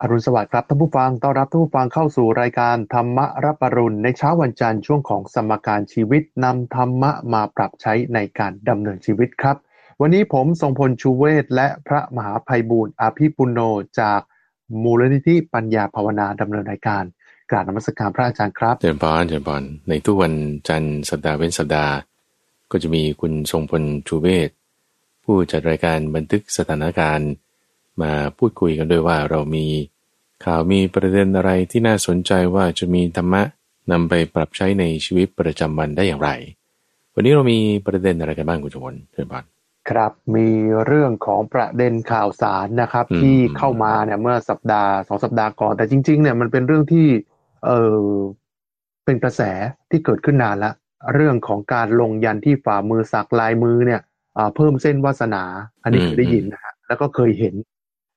อรุณสวัสดิ์ครับท่านผู้ฟัง ต้อนรับท่านผู้ฟังเข้าสู่รายการธรรมรับปรุณในเช้าวันจันทร์ช่วงของสมการชีวิตนำธรรมะมาปรับใช้ในการดำเนินชีวิตครับ วันนี้ผมทรงพลชูเวศและพระมหาภัยบูรณ์อาภิปุโนจากมูลนิธิปัญญาภาวนาดำเนินรายการกราบนมัสการพระอาจารย์ครับเจริญพรเจริญพรในทุกวันจันทร์สัปดาห์เว้นสัปดาห์ ก็จะมีคุณทรงพลชูเวศผู้จัดรายการบันทึกสถานการณ์ มาพูดคุยกันด้วยว่าเรามีข่าวมีประเด็นอะไรที่น่าสนใจว่าจะมีธรรมะนำไปปรับใช้ในชีวิตประจำวันได้อย่างไร วันนี้เรามีประเด็นอะไรกันบ้างคุณจงวนเชิญบานครับมีเรื่องของประเด็นข่าวสารนะครับอืมที่เข้ามาเนี่ยเมื่อสัปดาห์สองสัปดาห์ก่อน แต่จริง ๆ เนี่ยมันเป็นเรื่องที่เออเป็นกระแสที่เกิดขึ้นนานละเรื่องของการลงยันที่ฝ่ามือสักลายมือเนี่ยอ่าเพิ่มเส้นวาสนา อันนี้เคยได้ยินนะฮะแล้วก็เคยเห็น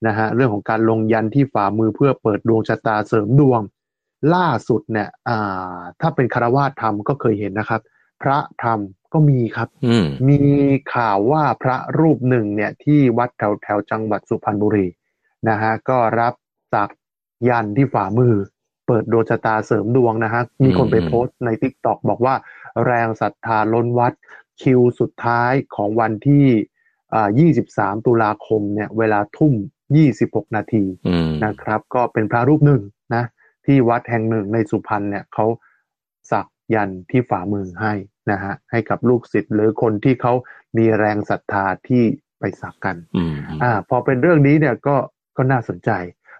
นะฮะเรื่องของการลงยันที่ฝ่ามือเพื่อเปิดดวงชะตาเสริมดวง ล่าสุดเนี่ยอ่าถ้าเป็นคารวาสธรรมก็เคยเห็นนะครับ พระธรรมก็มีครับอืมมีข่าวว่าพระรูปหนึ่งเนี่ยที่วัดแถวแถวจังหวัดสุพรรณบุรีนะฮะก็รับสักยันต์ที่ฝ่ามือ เปิดดวงชะตาเสริมดวงนะฮะมีคนไปอืมโพสต์ใน t ิ k t o k บอกว่า แรงศรัทธาล้นวัดคิวสุดท้ายของวันที่อ่า23 ตุลาคมเนี่ยเวลาทุ่ม 26นาทีอืมนะครับ ก็เป็นพระรูปหนึ่งนะ ที่วัดแห่งหนึ่งในสุพรรณเนี่ยเขาสักยันต์ที่ฝ่ามือให้นะฮะให้กับลูกศิษย์หรือคนที่เขามีแรงศรัทธาที่ไปสักกันอืมอ่า พอเป็นเรื่องนี้เนี่ยก็ก็น่าสนใจ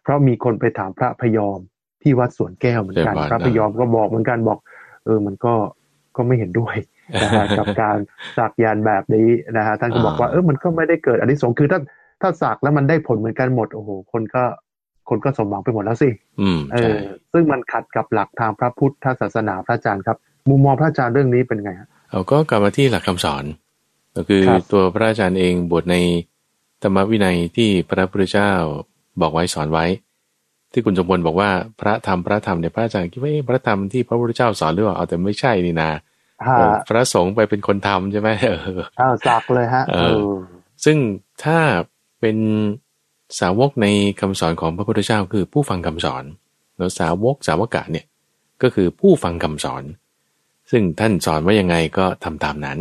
เพราะมีคนไปถามพระพยอมที่วัดสวนแก้วเหมือนกัน พระพยอมก็บอกเหมือนกันบอก เออมันก็ก็ไม่เห็นด้วยนะฮะกับการสักยันต์แบบนี้นะฮะท่านก็บอกว่าเออมันก็ไม่ได้เกิดอันนี้สงส์คือถ้า ถ้าสักแล้วมันได้ผลเหมือนกันหมดโอ้โหคนก็คนก็สมหวังไปหมดแล้วสิอืมเอใช่อซึ่งมันขัดกับหลักทางพระพุทธศาสนาพระอาจารย์ครับ มุมมองพระอาจารย์เรื่องนี้เป็นไงฮะเราก็กลับมาที่หลักคำสอน ก็คือครับตัวพระอาจารย์เองบทในธรรมวินัยที่พระพุทธเจ้าบอกไว้สอนไว้ ที่คุณจงพลบอกว่าพระธรรมพระธรรมเนี่ยพระอาจารย์คิดว่าเอ๊ะพระธรรมที่พระพุทธเจ้าสอนหรือเปล่าเอาแต่ไม่ใช่นี่นะฮะเออพระสงฆ์ไปเป็นคนทำใช่ไหมเอออ้าวสักเลยฮะเอเอออซึ่งถ้า เป็นสาวกในคำสอนของพระพุทธเจ้าคือผู้ฟังคำสอนแล้วสาวกสาวกะเนี่ยก็คือผู้ฟังคำสอน ซึ่งท่านสอนว่ายังไงก็ทำตามนั้น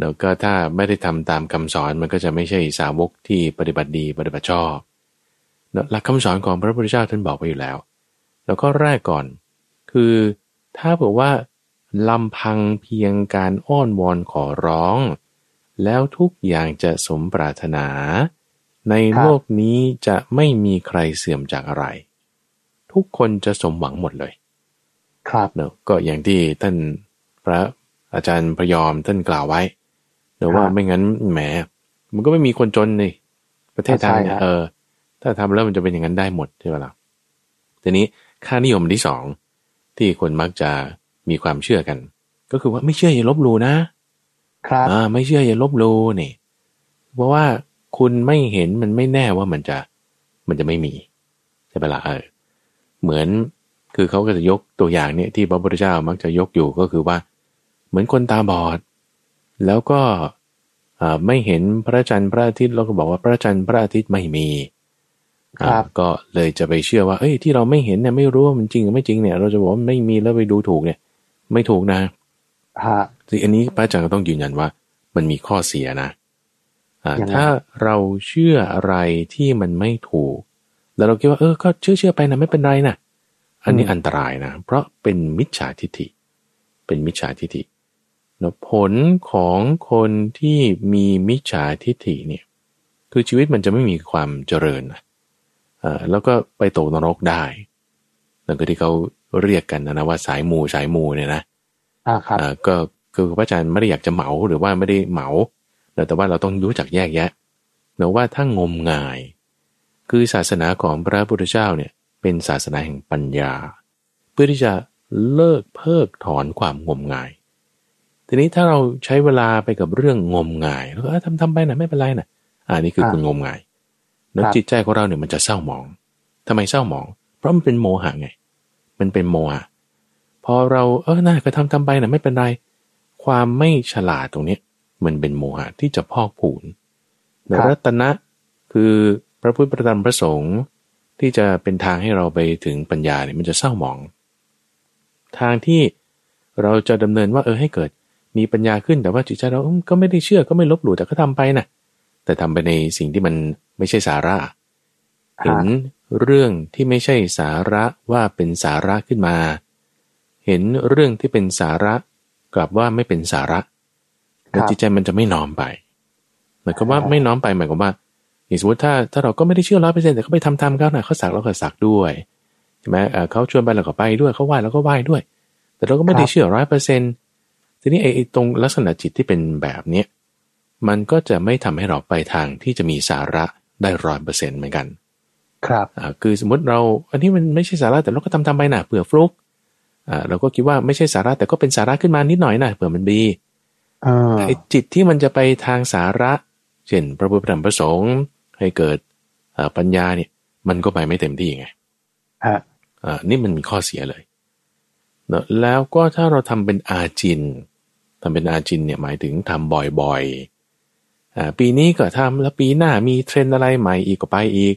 แล้วก็ถ้าไม่ได้ทำตามคำสอนมันก็จะไม่ใช่สาวกที่ปฏิบัติดีปฏิบัติชอบหลักคำสอนของพระพุทธเจ้าท่านบอกไว้อยู่แล้ว แล้วก็แรกก่อน คือถ้าบอกว่าลำพังเพียงการอ้อนวอนขอร้อง แล้วทุกอย่างจะสมปรารถนา ในครับโลกนี้จะไม่มีใครเสื่อมจากอะไร ทุกคนจะสมหวังหมดเลย ครับเนอะก็อย่างที่ท่านพระอาจารย์พยอมท่านกล่าวไว้เนอะครับว่าไม่งั้นแหม มันก็ไม่มีคนจนในประเทศไทยใช่เนี่ยฮะเออ ถ้าทำแล้วมันจะเป็นอย่างนั้นได้หมดใช่ไหมล่ะทีนี้ค่านิยมที่สองที่คนมักจะมีความเชื่อกัน ก็คือว่าไม่เชื่ออย่าลบหลู่นะ ครับอ่าไม่เชื่ออย่าลบหลู่นี่ เพราะว่าคุณไม่เห็นมันไม่แน่ว่ามันจะมันจะไม่มีใช่ไหมล่ะเออเหมือนคือเขาก็จะยกตัวอย่างเนี่ยที่พระพุทธเจ้ามักจะยกอยู่ก็คือว่า เหมือนคนตาบอด แล้วก็อ่าไม่เห็นพระจันทร์พระอาทิตย์เราก็บอกว่าพระจันทร์พระอาทิตย์ไม่มีครับอ่าก็เลยจะไปเชื่อว่า เอ้ยที่เราไม่เห็นเนี่ยไม่รู้ว่ามันจริงหรือไม่จริงเนี่ย เราจะบอกว่าไม่มีแล้วไปดูถูกเนี่ย ไม่ถูกนะ ฮะซึ่งอันนี้พระอาจารย์ก็ต้องยืนยันว่า มันมีข้อเสียนะอ่ายังไงถ้าเราเชื่ออะไรที่มันไม่ถูก แล้วเราคิดว่าเออก็เชื่อเชื่อไปนะไม่เป็นไรนะอันนี้อันตรายนะ เพราะเป็นมิจฉาทิฏฐิ เป็นมิจฉาทิฏฐิแล้วผลของคนที่มีมิจฉาทิฏฐิเนี่ยคือชีวิตมันจะไม่มีความเจริญนะอ่าแล้วก็ไปตกนรกได้ นั่นก็ที่เขาเรียกกันนะนะว่าสายมูสายมูเนี่ยนะ อ่าครับอ่าก็คือพระอาจารย์ไม่ได้อยากจะเหมาหรือว่าไม่ได้เหมาแต่ว่าเราต้องรู้จักแยกแยะเนะว่าถ้างมงาย คือศาสนาของพระพุทธเจ้าเนี่ยเป็นศาสนาแห่งปัญญา เพื่อที่จะเลิกเพิกถอนความงมงาย ทีนี้ถ้าเราใช้เวลาไปกับเรื่องงมงายแล้วก็เอ้ยทำทำไปนะไม่เป็นไรนะอ่านี่คือคุณงมงายแล้วครับจิตใจของเราเนี่ยมันจะเศร้าหมองทำไมเศร้าหมอง เพราะมันเป็นโมหะไง มันเป็นโมหะ พอเราเออน่าก็ทำทำไปนะไม่เป็นไร ความไม่ฉลาดตรงเนี้ยมันเป็นโมหะที่จะพอกผูนครับรัตนะคือพระพุทธพระธรรมพระสงฆ์ที่จะเป็นทางให้เราไปถึงปัญญาเนี่ยมันจะเศร้าหมอง ทางที่เราจะดำเนินว่าเออให้เกิดมีปัญญาขึ้นแต่ว่าจิตใจเราก็ไม่ได้เชื่อก็ไม่ลบหลู่แต่ก็ทำไปนะแต่ทำไปในสิ่งที่มันไม่ใช่สาระเห็นเรื่องที่ไม่ใช่สาระว่าเป็นสาระขึ้นมา เห็นเรื่องที่เป็นสาระกลับว่าไม่เป็นสาระแล้วจิตใจมันจะไม่น้อมไปหมายความว่าไม่น้อมไปหมายความว่าอย่างสมมติถ้าถ้าเราก็ไม่ได้เชื่อร้อยเปอร์เซ็นต์แต่เขาไปทำทำเขาหน่ะเขาสักเราก็สักด้วยใช่ไหมเขาชวนไปเราก็ไปด้วยเขาไหว้เราก็ไหว้ด้วย แต่เราก็ไม่ได้เชื่อร้อยเปอร์เซ็นต์ทีนี้ไอ้ตรงลักษณะจิตที่เป็นแบบเนี้ยมันก็จะไม่ทำให้เราไปทางที่จะมีสาระได้ร้อยเปอร์เซ็นต์เหมือนกัน ครับอ่าคือสมมติเรา อันนี้มันไม่ใช่สาระแต่เราก็ทำทำไปนะเผื่อฟลุกอ่า เราก็คิดว่าไม่ใช่สาระแต่ก็เป็นสาระขึ้นมานิดหน่อยนะเผื่อมันดีไอ้จิตที่มันจะไปทางสาระ เช่น พระพุทธธรรมประสงค์ให้เกิดปัญญาเนี่ย มันก็ไปไม่เต็มที่ไงฮะอ่านี่มันมีข้อเสียเลยเนอะแล้วก็ถ้าเราทำเป็นอาจินทำเป็นอาจินเนี่ยหมายถึงทำบ่อยๆอ่าปีนี้ก็ทำแล้วปีหน้ามีเทรนอะไรใหม่อีกก็ไปอีก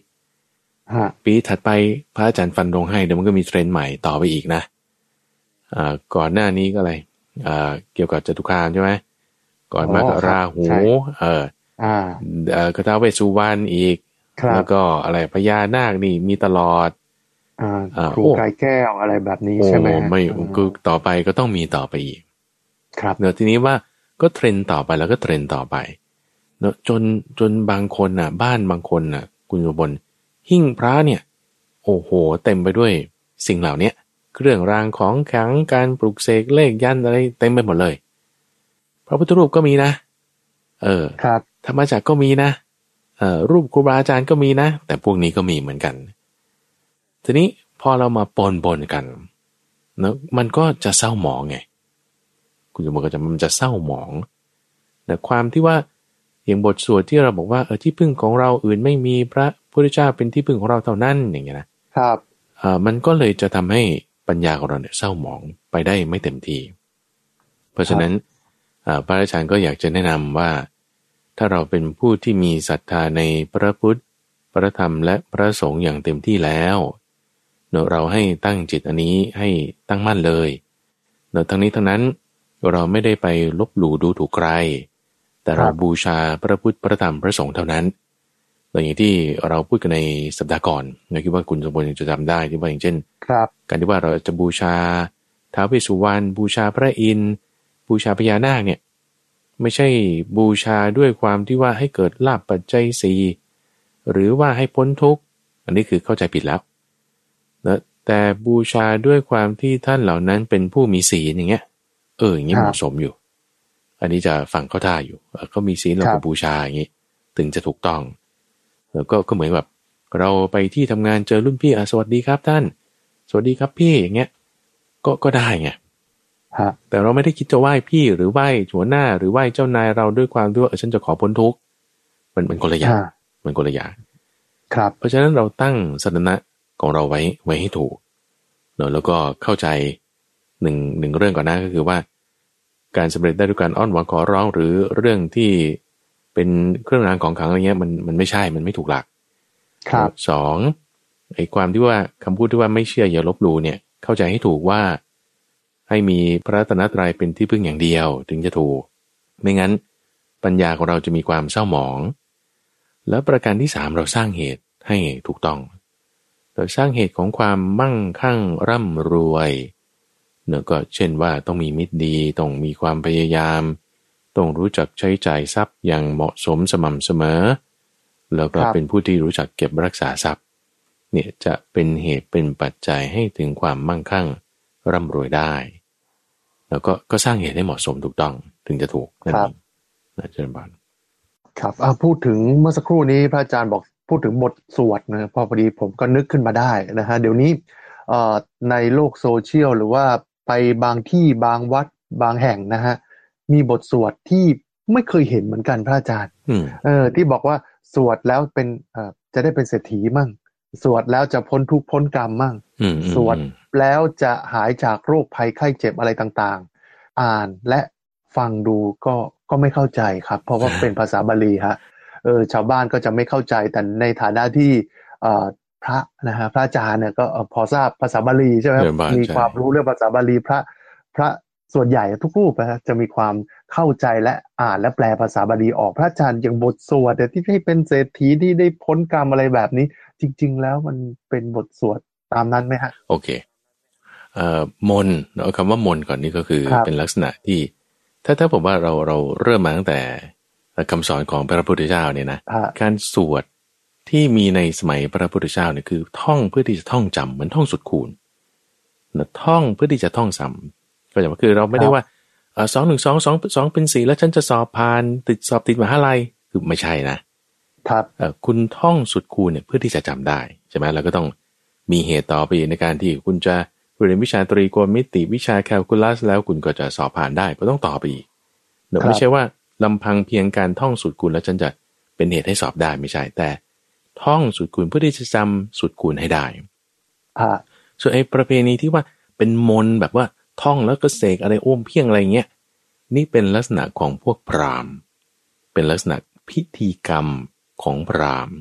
ปีถัดไปพระอาจารย์ฟันรงให้เดี๋ยวมันก็มีเทรนใหม่ต่อไปอีกนะอ่า ก่อนหน้านี้ก็อะไรอ่าเกี่ยวกับจตุคามใช่ไหมก่อนมากับราหู เอออ่าเออกระทาเวสุวรรณอีก แล้วก็อะไรพญานาคนี่มีตลอดอ่าครูกายแก้วอะไรแบบนี้ใช่ไหมไม่คือต่อไปก็ต้องมีต่อไปอีก ครับเนอะทีนี้ว่าก็เทรนต่อไปแล้วก็เทรนต่อไปเนอะจนจนบางคนน่ะ บ้านบางคนน่ะ คุณอยู่บนหิ้งพระเนี่ย โอ้โห เต็มไปด้วยสิ่งเหล่านี้ เครื่องรางของแข็งการปลุกเสกเลขยันอะไรเต็มไปหมดเลย พระพุทธรูปก็มีนะ เออครับธรรมจักรก็มีนะเอ่อรูปครูบาอาจารย์ก็มีนะ แต่พวกนี้ก็มีเหมือนกัน ทีนี้พอเรามาปนปนกันเนะมันก็จะเศร้าหมองไง คุณสมบัติก็จะมันจะเศร้าหมองแต่ความที่ว่าอย่างบทสวดที่เราบอกว่าเออที่พึ่งของเราอื่นไม่มีพระพุทธเจ้าเป็นที่พึ่งของเราเท่านั้นอย่างเงี้ยนะครับอ่ามันก็เลยจะทำให้ ปัญญาของเราเนี่ยเศร้าหมองไปได้ไม่เต็มที่ เพราะฉะนั้นพระอาจารย์ก็อยากจะแนะนำว่า ถ้าเราเป็นผู้ที่มีศรัทธาในพระพุทธ พระธรรมและพระสงฆ์อย่างเต็มที่แล้วเนเราให้ตั้งจิตอันนี้ให้ตั้งมั่นเลยเนทั้งนี้ทั้งนั้นเราไม่ได้ไปลบหลู่ดูถูกใคร แต่เราบูชาพระพุทธพระธรรมพระสงฆ์เท่านั้น อย่างที่เราพูดกันในสัปดาห์ก่อนเราคิดว่าคุณสมบูรณ์จะจำได้ที่ว่าอย่างเช่น ครับ การที่ว่าเราจะบูชาท้าวเวสสุวรรณบูชาพระอินทร์บูชาพญานาคเนี่ย ไม่ใช่บูชาด้วยความที่ว่าให้เกิดลาบปัจจัยสีหรือว่าให้พ้นทุกข์ อันนี้คือเข้าใจผิดแล้วนะแต่บูชาด้วยความที่ท่านเหล่านั้นเป็นผู้มีศีลอย่างเงี้ย เอออย่างนี้เหมาะสมอยู่ อันนี้จะฟังเข้าท่าอยู่เขามีศีลเราก็บูชาอย่างนี้ ถึงจะถูกต้องแล้ว ก็ก็เหมือนแบบเราไปที่ทำงานเจอรุ่นพี่อะสวัสดีครับท่าน สวัสดีครับพี่อย่างเงี้ย ก็ก็ได้ไงแต่เราไม่ได้คิดจะไหว้พี่หรือไหว้หัวหน้าหรือไหว้เจ้านายเราด้วยความที่ว่าฉันจะขอพ้นทุกข์มันมันคนละอย่างมันคนละอย่างครับ เพราะฉะนั้นเราตั้งสถานะของเราไว้ไว้ให้ถูกเนาะแล้วก็เข้าใจหนึ่งหนึ่งเรื่องก่อนหน้าก็คือว่า การสำเร็จได้ด้วยการอ้อนวอนขอร้องหรือเรื่องที่ เป็นเครื่องรางของขังอะไรเงี้ยมันมันไม่ใช่มันไม่ถูกหลัก ครับสองไอ้ความที่ว่าคำพูดที่ว่าไม่เชื่ออย่าลบหลู่เนี่ย เข้าใจให้ถูกว่า ให้มีพระตนตรัยเป็นที่พึ่งอย่างเดียว ถึงจะถูก ไม่งั้น ปัญญาของเราจะมีความเศร้าหมอง แล้วประการที่สามเราสร้างเหตุให้ถูกต้องเราสร้างเหตุของความมั่งคั่งร่ำรวยเนื่อก็เช่นว่าต้องมีมิตรดี ต้องมีความพยายาม ต้องรู้จักใช้จ่ายทรัพย์อย่างเหมาะสมสม่ำเสมอ แล้วก็เป็นผู้ที่รู้จักเก็บรักษาทรัพย์ เนี่ยจะเป็นเหตุเป็นปัจจัยให้ถึงความมั่งคั่งร่ำรวยได้ แล้วก็ก็สร้างเหตุให้เหมาะสมถูกต้องถึงจะถูกนะครับนะเจริญบานครับพูดถึงเมื่อสักครู่นี้พระอาจารย์บอกพูดถึงบทสวดนะพอพอดีผมก็นึกขึ้นมาได้นะฮะเดี๋ยวนี้ในโลกโซเชียลหรือว่าไปบางที่บางวัดบางแห่งนะฮะ มีบทสวดที่ไม่เคยเห็นเหมือนกันพระอาจารย์เออ ที่บอกว่าสวดแล้วเป็นเอ่อจะได้เป็นเศรษฐีมั่ง สวดแล้วจะพ้นทุกพ้นกรรมมั่งสวดแล้วจะหายจากโรคภัยไข้เจ็บอะไรต่างๆ อ่านและฟังดูก็ก็ไม่เข้าใจครับ เพราะว่าเป็นภาษาบาลีฮะเออชาวบ้านก็จะไม่เข้าใจแต่ในฐานะที่เอ่อพพระนะฮะพระอาจารย์เนี่ยก็เอ่อพอทราบภาษาบาลีใช่ไหมครับเรียนบาลีมีใช่ความรู้เรื่องภาษาบาลีพระพระ ส่วนใหญ่ทุกรูปนะฮะจะมีความเข้าใจและอ่านและแปลภาษาบาลีออกพระอาจารย์อย่างบทสวดเนี่ยที่ให้เป็นเศรษฐีที่ได้พ้นกรรมอะไรแบบนี้ จริง ๆ แล้วมันเป็นบทสวดตามนั้นไหมฮะ โอเคเอ่อมนต์เอาคำว่ามนต์ก่อนนี่ก็คือครับเป็นลักษณะที่ ถ้าถ้าผมว่าเราเราเริ่มมาตั้งแต่คำสอนของพระพุทธเจ้าเนี่ยนะฮะการสวดที่มีในสมัยพระพุทธเจ้าเนี่ยคือ ท่องเพื่อที่จะท่องจำเหมือนท่องสุดคูณนะท่องเพื่อที่จะท่องซ้ำ ก็จะว่าคือเราไม่ได้ว่าสองหนึ่งสองสองสองเป็นสี่แล้วฉันจะสอบผ่านติดสอบติดมหาลัยคือไม่ใช่นะครับเอ่อคุณท่องสุดคูณเนี่ยเพื่อที่จะจำได้ใช่ไหมแล้วก็ต้องมีเหตุต่อไปอีกในการที่คุณจะเรียนวิชาตรีโกณมิติวิชาแคลคูลัสแล้วคุณก็จะสอบผ่านได้ก็ต้องต่อไปอีกเนอะครับไม่ใช่ว่าลำพังเพียงการท่องสุดคูณแล้วฉันจะเป็นเหตุให้สอบได้ไม่ใช่แต่ ท่องสุดคูณเพื่อที่จะจำสุดคูณให้ได้ฮะส่วนไอ้ประเพณีที่ว่าเป็นมนต์แบบว่า ท่องแล้วก็เสกอะไรโอ้มเพียงอะไรเงี้ยนี่เป็นลักษณะของพวกพราหมณ์ เป็นลักษณะพิธีกรรมของพราหมณ์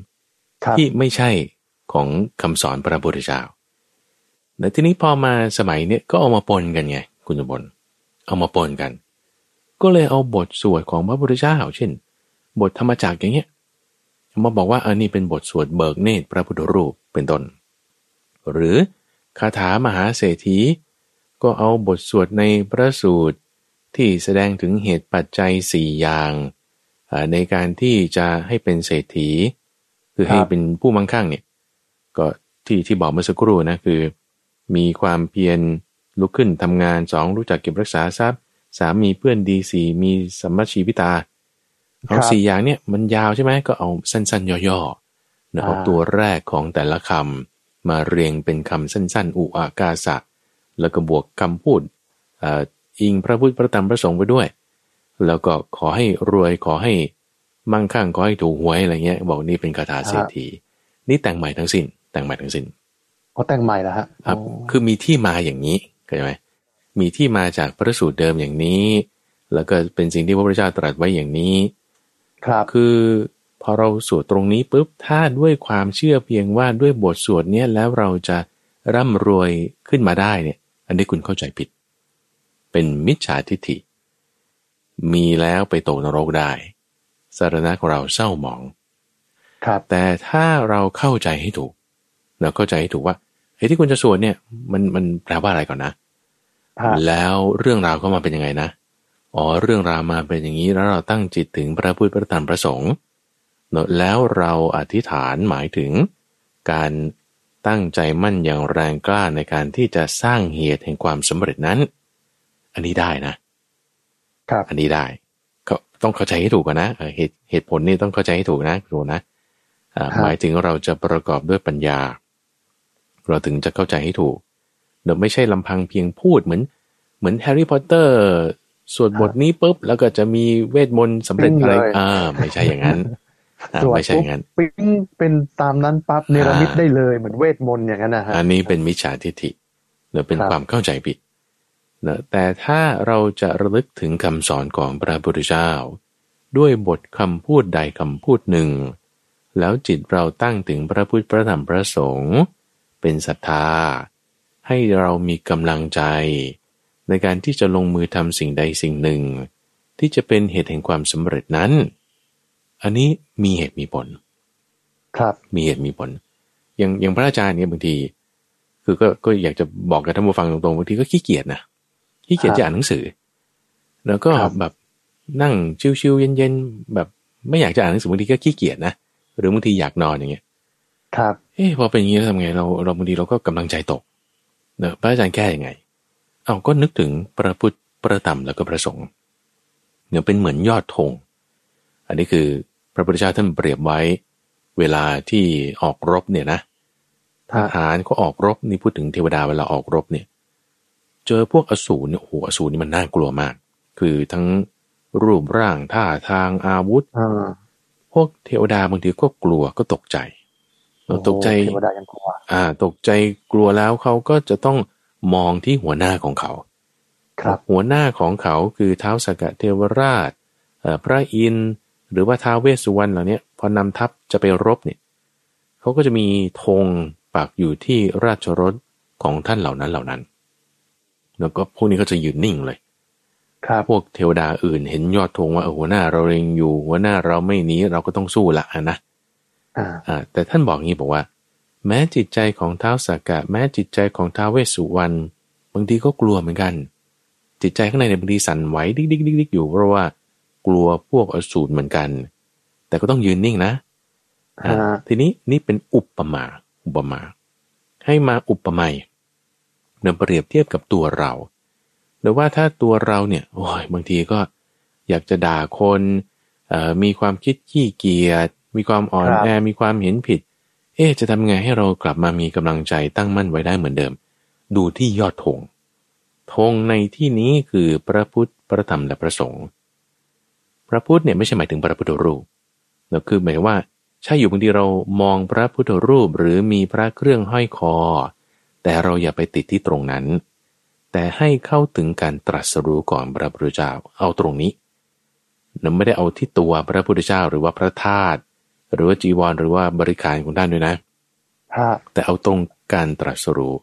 ครับที่ไม่ใช่ของคำสอนพระพุทธเจ้าแต่ทีนี้พอมาสมัยเนี้ยก็เอามาปนกันไง คุณสมบลเอามาปนกัน ก็เลยเอาบทสวดของพระพุทธเจ้า เช่น บทธรรมจักรอย่างเงี้ยเอามาบอกว่าอันนี้เป็นบทสวดเบิกเนตรพระพุทธรูปเป็นต้น หรือคาถามหาเศรษฐี ก็เอาบทสวดในพระสูตรที่แสดงถึงเหตุปัจจัยสี่อย่างอ่าในการที่จะให้เป็นเศรษฐี คือให้เป็นผู้มั่งคั่งเนี่ยก็ที่ที่บอกเมื่อสักครู่นะคือ มีความเพียรลุกขึ้นทำงานสองรู้จักเก็บรักษาทรัพย์สามมีเพื่อนดีสี่มีสัมมาชีวิตาเอาสี่อย่างเนี่ยมันยาวใช่ไหมก็เอาสั้นๆ ย่อๆนะเอาตัวแรกของแต่ละคำมาเรียงเป็นคำสั้นๆ อุอากาสะ แล้วก็บวกคำพูดเอ่ออิงพระพุทธพระธรรมพระสงฆ์ไปด้วย แล้วก็ขอให้รวยขอให้มั่งคั่งขอให้ถูกหวยอะไรเงี้ย บอกนี่เป็นคาถาเศรษฐีนี่แต่งใหม่ทั้งสิ้น แต่งใหม่ทั้งสิ้นเขาแต่งใหม่แล้วฮะครับอ๋อคือมีที่มาอย่างนี้เข้าใจไหมมีที่มาจากพระสูตรเดิมอย่างนี้ แล้วก็เป็นสิ่งที่พระพุทธเจ้าตรัสไว้อย่างนี้ ครับคือพอเราสวดตรงนี้ปุ๊บถ้าด้วยความเชื่อเพียงว่าด้วยบทสวดเนี้ยแล้วเราจะร่ำรวยขึ้นมาได้เนี่ย อันนี้คุณเข้าใจผิด เป็นมิจฉาทิฏฐิ มีแล้วไปตกนรกได้สารณะของเราเศร้าหมอง ครับ แต่ถ้าเราเข้าใจให้ถูก เราเข้าใจให้ถูกว่าไอ้ที่คุณจะสวดเนี่ย มันมันแปลว่าอะไรก่อนนะฮะแล้วเรื่องราวก็มาเป็นยังไงนะอ๋อเรื่องราวมาเป็นอย่างนี้แล้วเราตั้งจิตถึงพระพุทธพระธรรมพระสงฆ์เนอะแล้วเราอธิษฐานหมายถึงการ ตั้งใจมั่นอย่างแรงกล้าในการที่จะสร้างเหตุแห่งความสำเร็จนั้น อันนี้ได้นะครับอันนี้ได้ก็ต้องเข้าใจให้ถูกก่อนนะเออเหตุเหตุผลนี่ต้องเข้าใจให้ถูกนะครูนะอ่าครับหมายถึงเราจะประกอบด้วยปัญญา เราถึงจะเข้าใจให้ถูกเดี๋ยวไม่ใช่ลำพังเพียงพูดเหมือน เหมือนแฮร์รี่พอตเตอร์สวดบทนี้ปุ๊บแล้วก็จะมีเวทมนต์สำเร็จอะไรอ่าไม่ใช่อย่างนั้น อ่าสวดไม่ใช่อปุ๊บย่างนั้นปิ๊งเป็นตามนั้นปั๊บเนรมิตได้เลยเหมือนเวทมนต์อย่างนั้นนะฮะอันนี้เป็นมิจฉาทิฏฐิเนอะเป็นครับความเข้าใจผิดเนอะแต่ถ้าเราจะระลึกถึงคำสอนของพระพุทธเจ้า ด้วยบทคำพูดใดคำพูดหนึ่ง แล้วจิตเราตั้งถึงพระพุทธพระธรรมพระสงฆ์เป็นศรัทธา ให้เรามีกำลังใจ ในการที่จะลงมือทำสิ่งใดสิ่งหนึ่ง ที่จะเป็นเหตุแห่งความสำเร็จนั้น อันนี้มีเหตุมีผล ครับมีเหตุมีผล อย่างอย่างพระอาจารย์เนี่ยบางที คือก็ก็อยากจะบอกกับท่านผู้ฟังตรงๆบางทีก็ขี้เกียจนะขี้เกียจครับจะอ่านหนังสือ แล้วก็ครับแบบนั่งชิวๆเย็นๆแบบไม่อยากจะอ่านหนังสือบางทีก็ขี้เกียจนะหรือบางทีอยากนอนอย่างเงี้ย ครับเอ๊ะพอเป็นอย่างนี้แล้วทำไงเราเราบางทีเราก็กำลังใจตกเนอะพระอาจารย์แก้ยังไง เอาก็นึกถึงพระพุทธพระธรรมแล้วก็พระสงฆ์เนี่ยเป็นเหมือนยอดธง อันนี้คือพระพุทธเจ้าท่านเปรียบไว้ เวลาที่ออกรบเนี่ยนะทฮะหารก็ออกรบนี่พูดถึงเทวดาเวลาออกรบเนี่ยเจอพวกอสูรเนี่ยโอ้โหอสูรนี่มันน่ากลัวมาก คือทั้งรูปร่างท่าทางอาวุธอ่าพวกเทวดาบางทีก็กลัวก็ตกใจเราตกใจโอ้เทวดายังกลัวอ่า ตกใจกลัวแล้วเขาก็จะต้องมองที่หัวหน้าของเขา ครับหัวหน้าของเขาคือเท้าวสกกะเทวราชเอ่อพระอินทร์ หรือว่าท้าวเวสสุวรรณเหล่าเนี้ยพอนำทัพจะไปรบเนี่ยเขเขาก็จะมีธงปักอยู่ที่ราชรถของท่านเหล่านั้นเหล่านั้น แล้วก็พวกนี้ก็จะยืนนิ่งเลยครับพวกเทวดาอื่นเห็นยอดธงว่าเออหัวหน้าเราเองอยู่ หัวหน้าเราไม่หนีเราก็ต้องสู้ละนะอ่าอ่าแต่ท่านบอกงี้บอกว่า แม้จิตใจของท้าวสักกะ แม้จิตใจของท้าวเวสสุวรรณบางทีก็กลัวเหมือนกัน จิตใจข้างในเนี่ยบางทีสั่นไหวดิ๊กดิ๊กดิ๊กดิ๊กอยู่เพราะว่า กลัวพวกอสูรเหมือนกัน แต่ก็ต้องยืนนิ่งนะอ่าฮะทีนี้นี่เป็นอุปมาอุปมา ให้มาอุปไมยเนยเปรียบเทียบกับตัวเราหรือว่าถ้าตัวเราเนี่ยโอ้ยบางทีก็อยากจะด่าคนเอ่อมีความคิดขี้เกียจมีความอ่อนครับแอมีความเห็นผิด เอ๊ะจะทำไงให้เรากลับมามีกำลังใจตั้งมั่นไว้ได้เหมือนเดิม ดูที่ยอดธงธงในที่นี้คือพระพุทธพระธรรมและพระสงฆ์ พระพุทธเนี่ยไม่ใช่หมายถึงพระพุทธรูปแต่คือหมายว่าใช่อยู่บางทีเรามองพระพุทธรูปหรือมีพระเครื่องห้อยคอ แต่เราอย่าไปติดที่ตรงนั้น แต่ให้เข้าถึงการตรัสรู้ก่อนพระพุทธเจ้าเอาตรงนี้เราไม่ได้เอาที่ตัวพระพุทธเจ้าหรือว่าพระธาตุหรือว่าจีวรหรือว่าบริการของท่านด้วยนะฮะแต่เอาตรงการตรัสรู้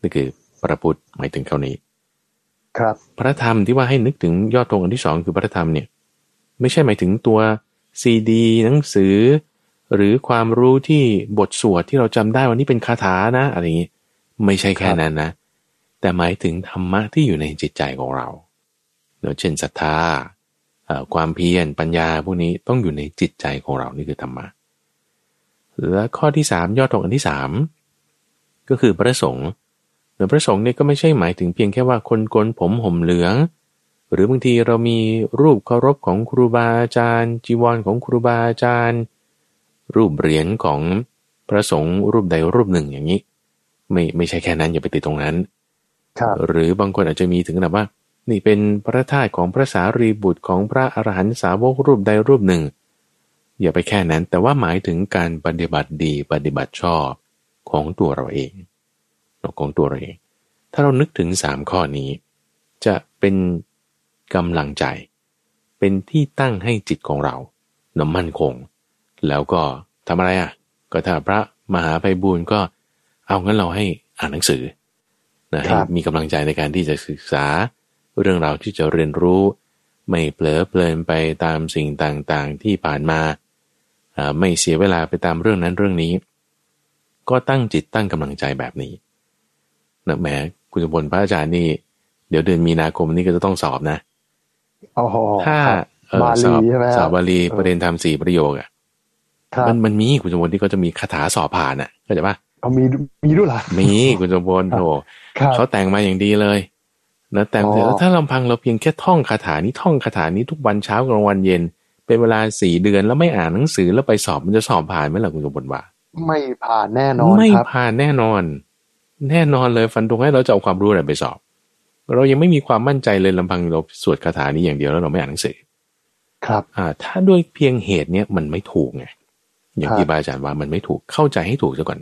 นี่คือพระพุทธหมายถึงเขานี้ ครับ พระธรรมที่ว่าให้นึกถึงยอดธงอันที่สองคือพระธรรมเนี่ย ไม่ใช่หมายถึงตัวซีดีหนังสือ หรือความรู้ที่บทสวดที่เราจำได้วันนี้เป็นคาถานะ อะไรอย่างนี้ ไม่ใช่แค่นั้นนะ แต่หมายถึงธรรมะที่อยู่ในจิตใจของเราเช่นศรัทธาความเพียรปัญญาพวกนี้ต้องอยู่ในจิตใจของเรานี่คือธรรมะและข้อที่สามยอดธงอันที่สามก็คือพระสงฆ์หรือพระสงฆ์เนี่ยก็ไม่ใช่หมายถึงเพียงแค่ว่าคนโกนผมห่มเหลือง หรือบางทีเรามีรูปเคารพของครูบาอาจารย์ จีวรของครูบาอาจารย์ รูปเหรียญของพระสงฆ์รูปใดรูปหนึ่งอย่างนี้ ไม่ไม่ใช่แค่นั้นอย่าไปติดตรงนั้นครับหรือบางคนอาจจะมีถึงขนาดว่า นี่เป็นพระธาตุของพระสารีบุตรของพระอรหันตสาวกรูปใดรูปหนึ่ง อย่าไปแค่นั้น แต่ว่าหมายถึงการปฏิบัติดีปฏิบัติชอบของตัวเราเองของตัวเราเอง ถ้าเรานึกถึงสามข้อนี้ จะเป็น กำลังใจ เป็นที่ตั้งให้จิตของเรานมั่นคง แล้วก็ทำอะไรอะ ก็ถ้าพระมหาไพบูลย์ก็ เอางั้นเราให้อ่านหนังสือนะครัให้บมีกำลังใจในการที่จะศึกษา เรื่องราวที่จะเรียนรู้ ไม่เผลอเพลินไปตามสิ่งต่างๆที่ผ่านมาอ่าไม่เสียเวลาไปตามเรื่องนั้นเรื่องนี้ ก็ตั้งจิตตั้งกำลังใจแบบนี้นะแหมคุณสมบลพระอาจารย์นี่ เดี๋ยวเดือนมีนาคมนี้ก็จะต้องสอบนะโอ้โห ถ้าครับเออบาสลีอบใช่ไหมสอบบาลีเออประเด็นธรรมสี่ประโยคอะครับมันมันมีคุณสมบลที่เขาจะมีคาถาสอบผ่านอะเข้าใจปะเอามีมีด้วยเหรอมีคุณสมบลโถครับเขาแต่งมาอย่างดีเลยนะแต่งเสร็จอ๋อแล้วถ้าลำพังเราเพียงแค่ท่องคาถานี้ท่องคาถานี้ทุกวันเช้ากลางวันเย็น เป็นเวลาสี่เดือนแล้วไม่อ่านหนังสือแล้วไปสอบมันจะสอบผ่านไหมล่ะคุณสมบัติว่าไม่ผ่านแน่นอนไม่ครับผ่านแน่นอน แน่นอนเลยฟันธงให้เราจะเอาความรู้อะไรไปสอบ เรายังไม่มีความมั่นใจเลยลำพังเราสวดคาถานี้อย่างเดียวแล้วเราไม่อ่านหนังสือ ครับอ่าถ้าด้วยเพียงเหตุเนี้ยมันไม่ถูกไงอย่างครับที่บาอาจารย์ว่ามันไม่ถูกเข้าใจให้ถูกซะก่อน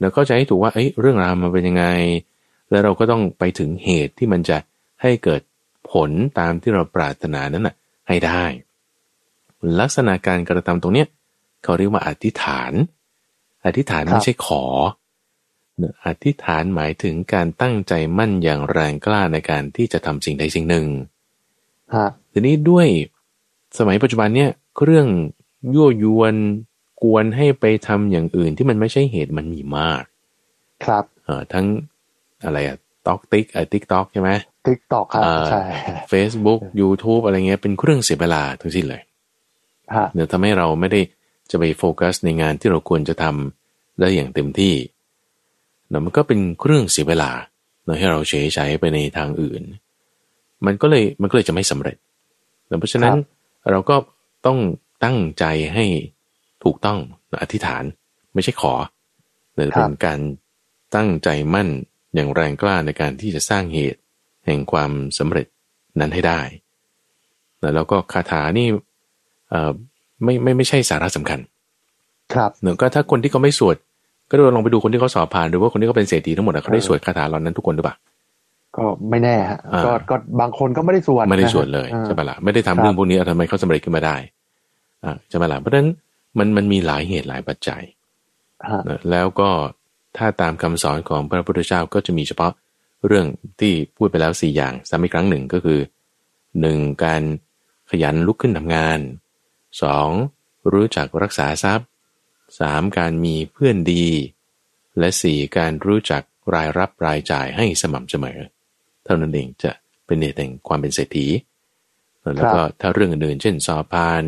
แล้วเข้าใจให้ถูกว่าเอ้ยเรื่องราวมันเป็นยังไง แล้วเราก็ต้องไปถึงเหตุที่มันจะให้เกิดผลตามที่เราปรารถนานั้นน่ะให้ได้ ลักษณะการกระทำตรงเนี้ยเขาเรียกว่าอธิษฐาน อธิษฐานครับไม่ใช่ขอเน อะอธิษฐานหมายถึงการตั้งใจมั่นอย่างแรงกล้าในการที่จะทำสิ่งใดสิ่งหนึ่งฮะทีนี้ด้วยสมัยปัจจุบันเนี่ยเครื่องยั่วยวนกวนให้ไปทำอย่างอื่นที่มันไม่ใช่เหตุมันมีมาก ครับเอ่อทั้งอะไรอะต็อกติ๊กไอ TikTok ใช่ไหม TikTok ครับอ่าใช่ Facebook YouTube อะไรเงี้ยเป็นเครื่องเสียเวลาทั้งสิ้นเลยฮะเดี๋ยวทำให้เราไม่ได้จะไปโฟกัสในงานที่เราควรจะทำได้อย่างเต็มที่เนาะมันก็เป็นเครื่องเสียเวลาเนาะให้เราใช้ใช้ไปในทางอื่น มันก็เลยมันก็เลยจะไม่สำเร็จเนาะเพราะฉะนั้นเราก็ต้องตั้งใจให้ถูกต้องอธิษฐานไม่ใช่ขอแต่เป็นการตั้งใจมั่นอย่างแรงกล้าในการที่จะสร้างเหตุแห่งความสำเร็จนั้นให้ได้แล้วก็คาถานี่เอ่อไม่ไม่ไม่ใช่สาระสำคัญ ครับเนอะก็ถ้าคนที่เขาไม่สวด ก็ลองไปดูคนที่เขาสอบผ่านหรือว่าคนที่เขาเป็นเศรษฐีทั้งหมดอะเขาได้สวดคาถาเหล่านั้นทุกคนหรือเปล่าก็ไม่แน่ฮะอ่าก็ก็บางคนก็ไม่ได้สวดไม่ได้นะฮะสวดเลยอ่าใช่ปะล่ะไม่ได้ทำครับเรื่องพวกนี้เอาทำไมเขาสำเร็จขึ้นมาได้อ่าใช่ปะล่ะเพราะฉะนั้นมันมันมีหลายเหตุหลายปัจจัยฮะนะแล้วก็ถ้าตามคำสอนของพระพุทธเจ้าก็จะมีเฉพาะเรื่องที่พูดไปแล้วสี่อย่างซ้ำอีกครั้งหนึ่งก็คือหนึ่งการขยันลุกขึ้นทำงานสองรู้จักรักษาทรัพย์ สามการมีเพื่อนดี และสี่การรู้จักรายรับรายจ่ายให้สม่ำเสมอ เท่านั้นเองจะเป็นเหตุแห่งความเป็นเศรษฐี แล้วก็ถ้าเรื่องอื่นๆเช่นสอบพาน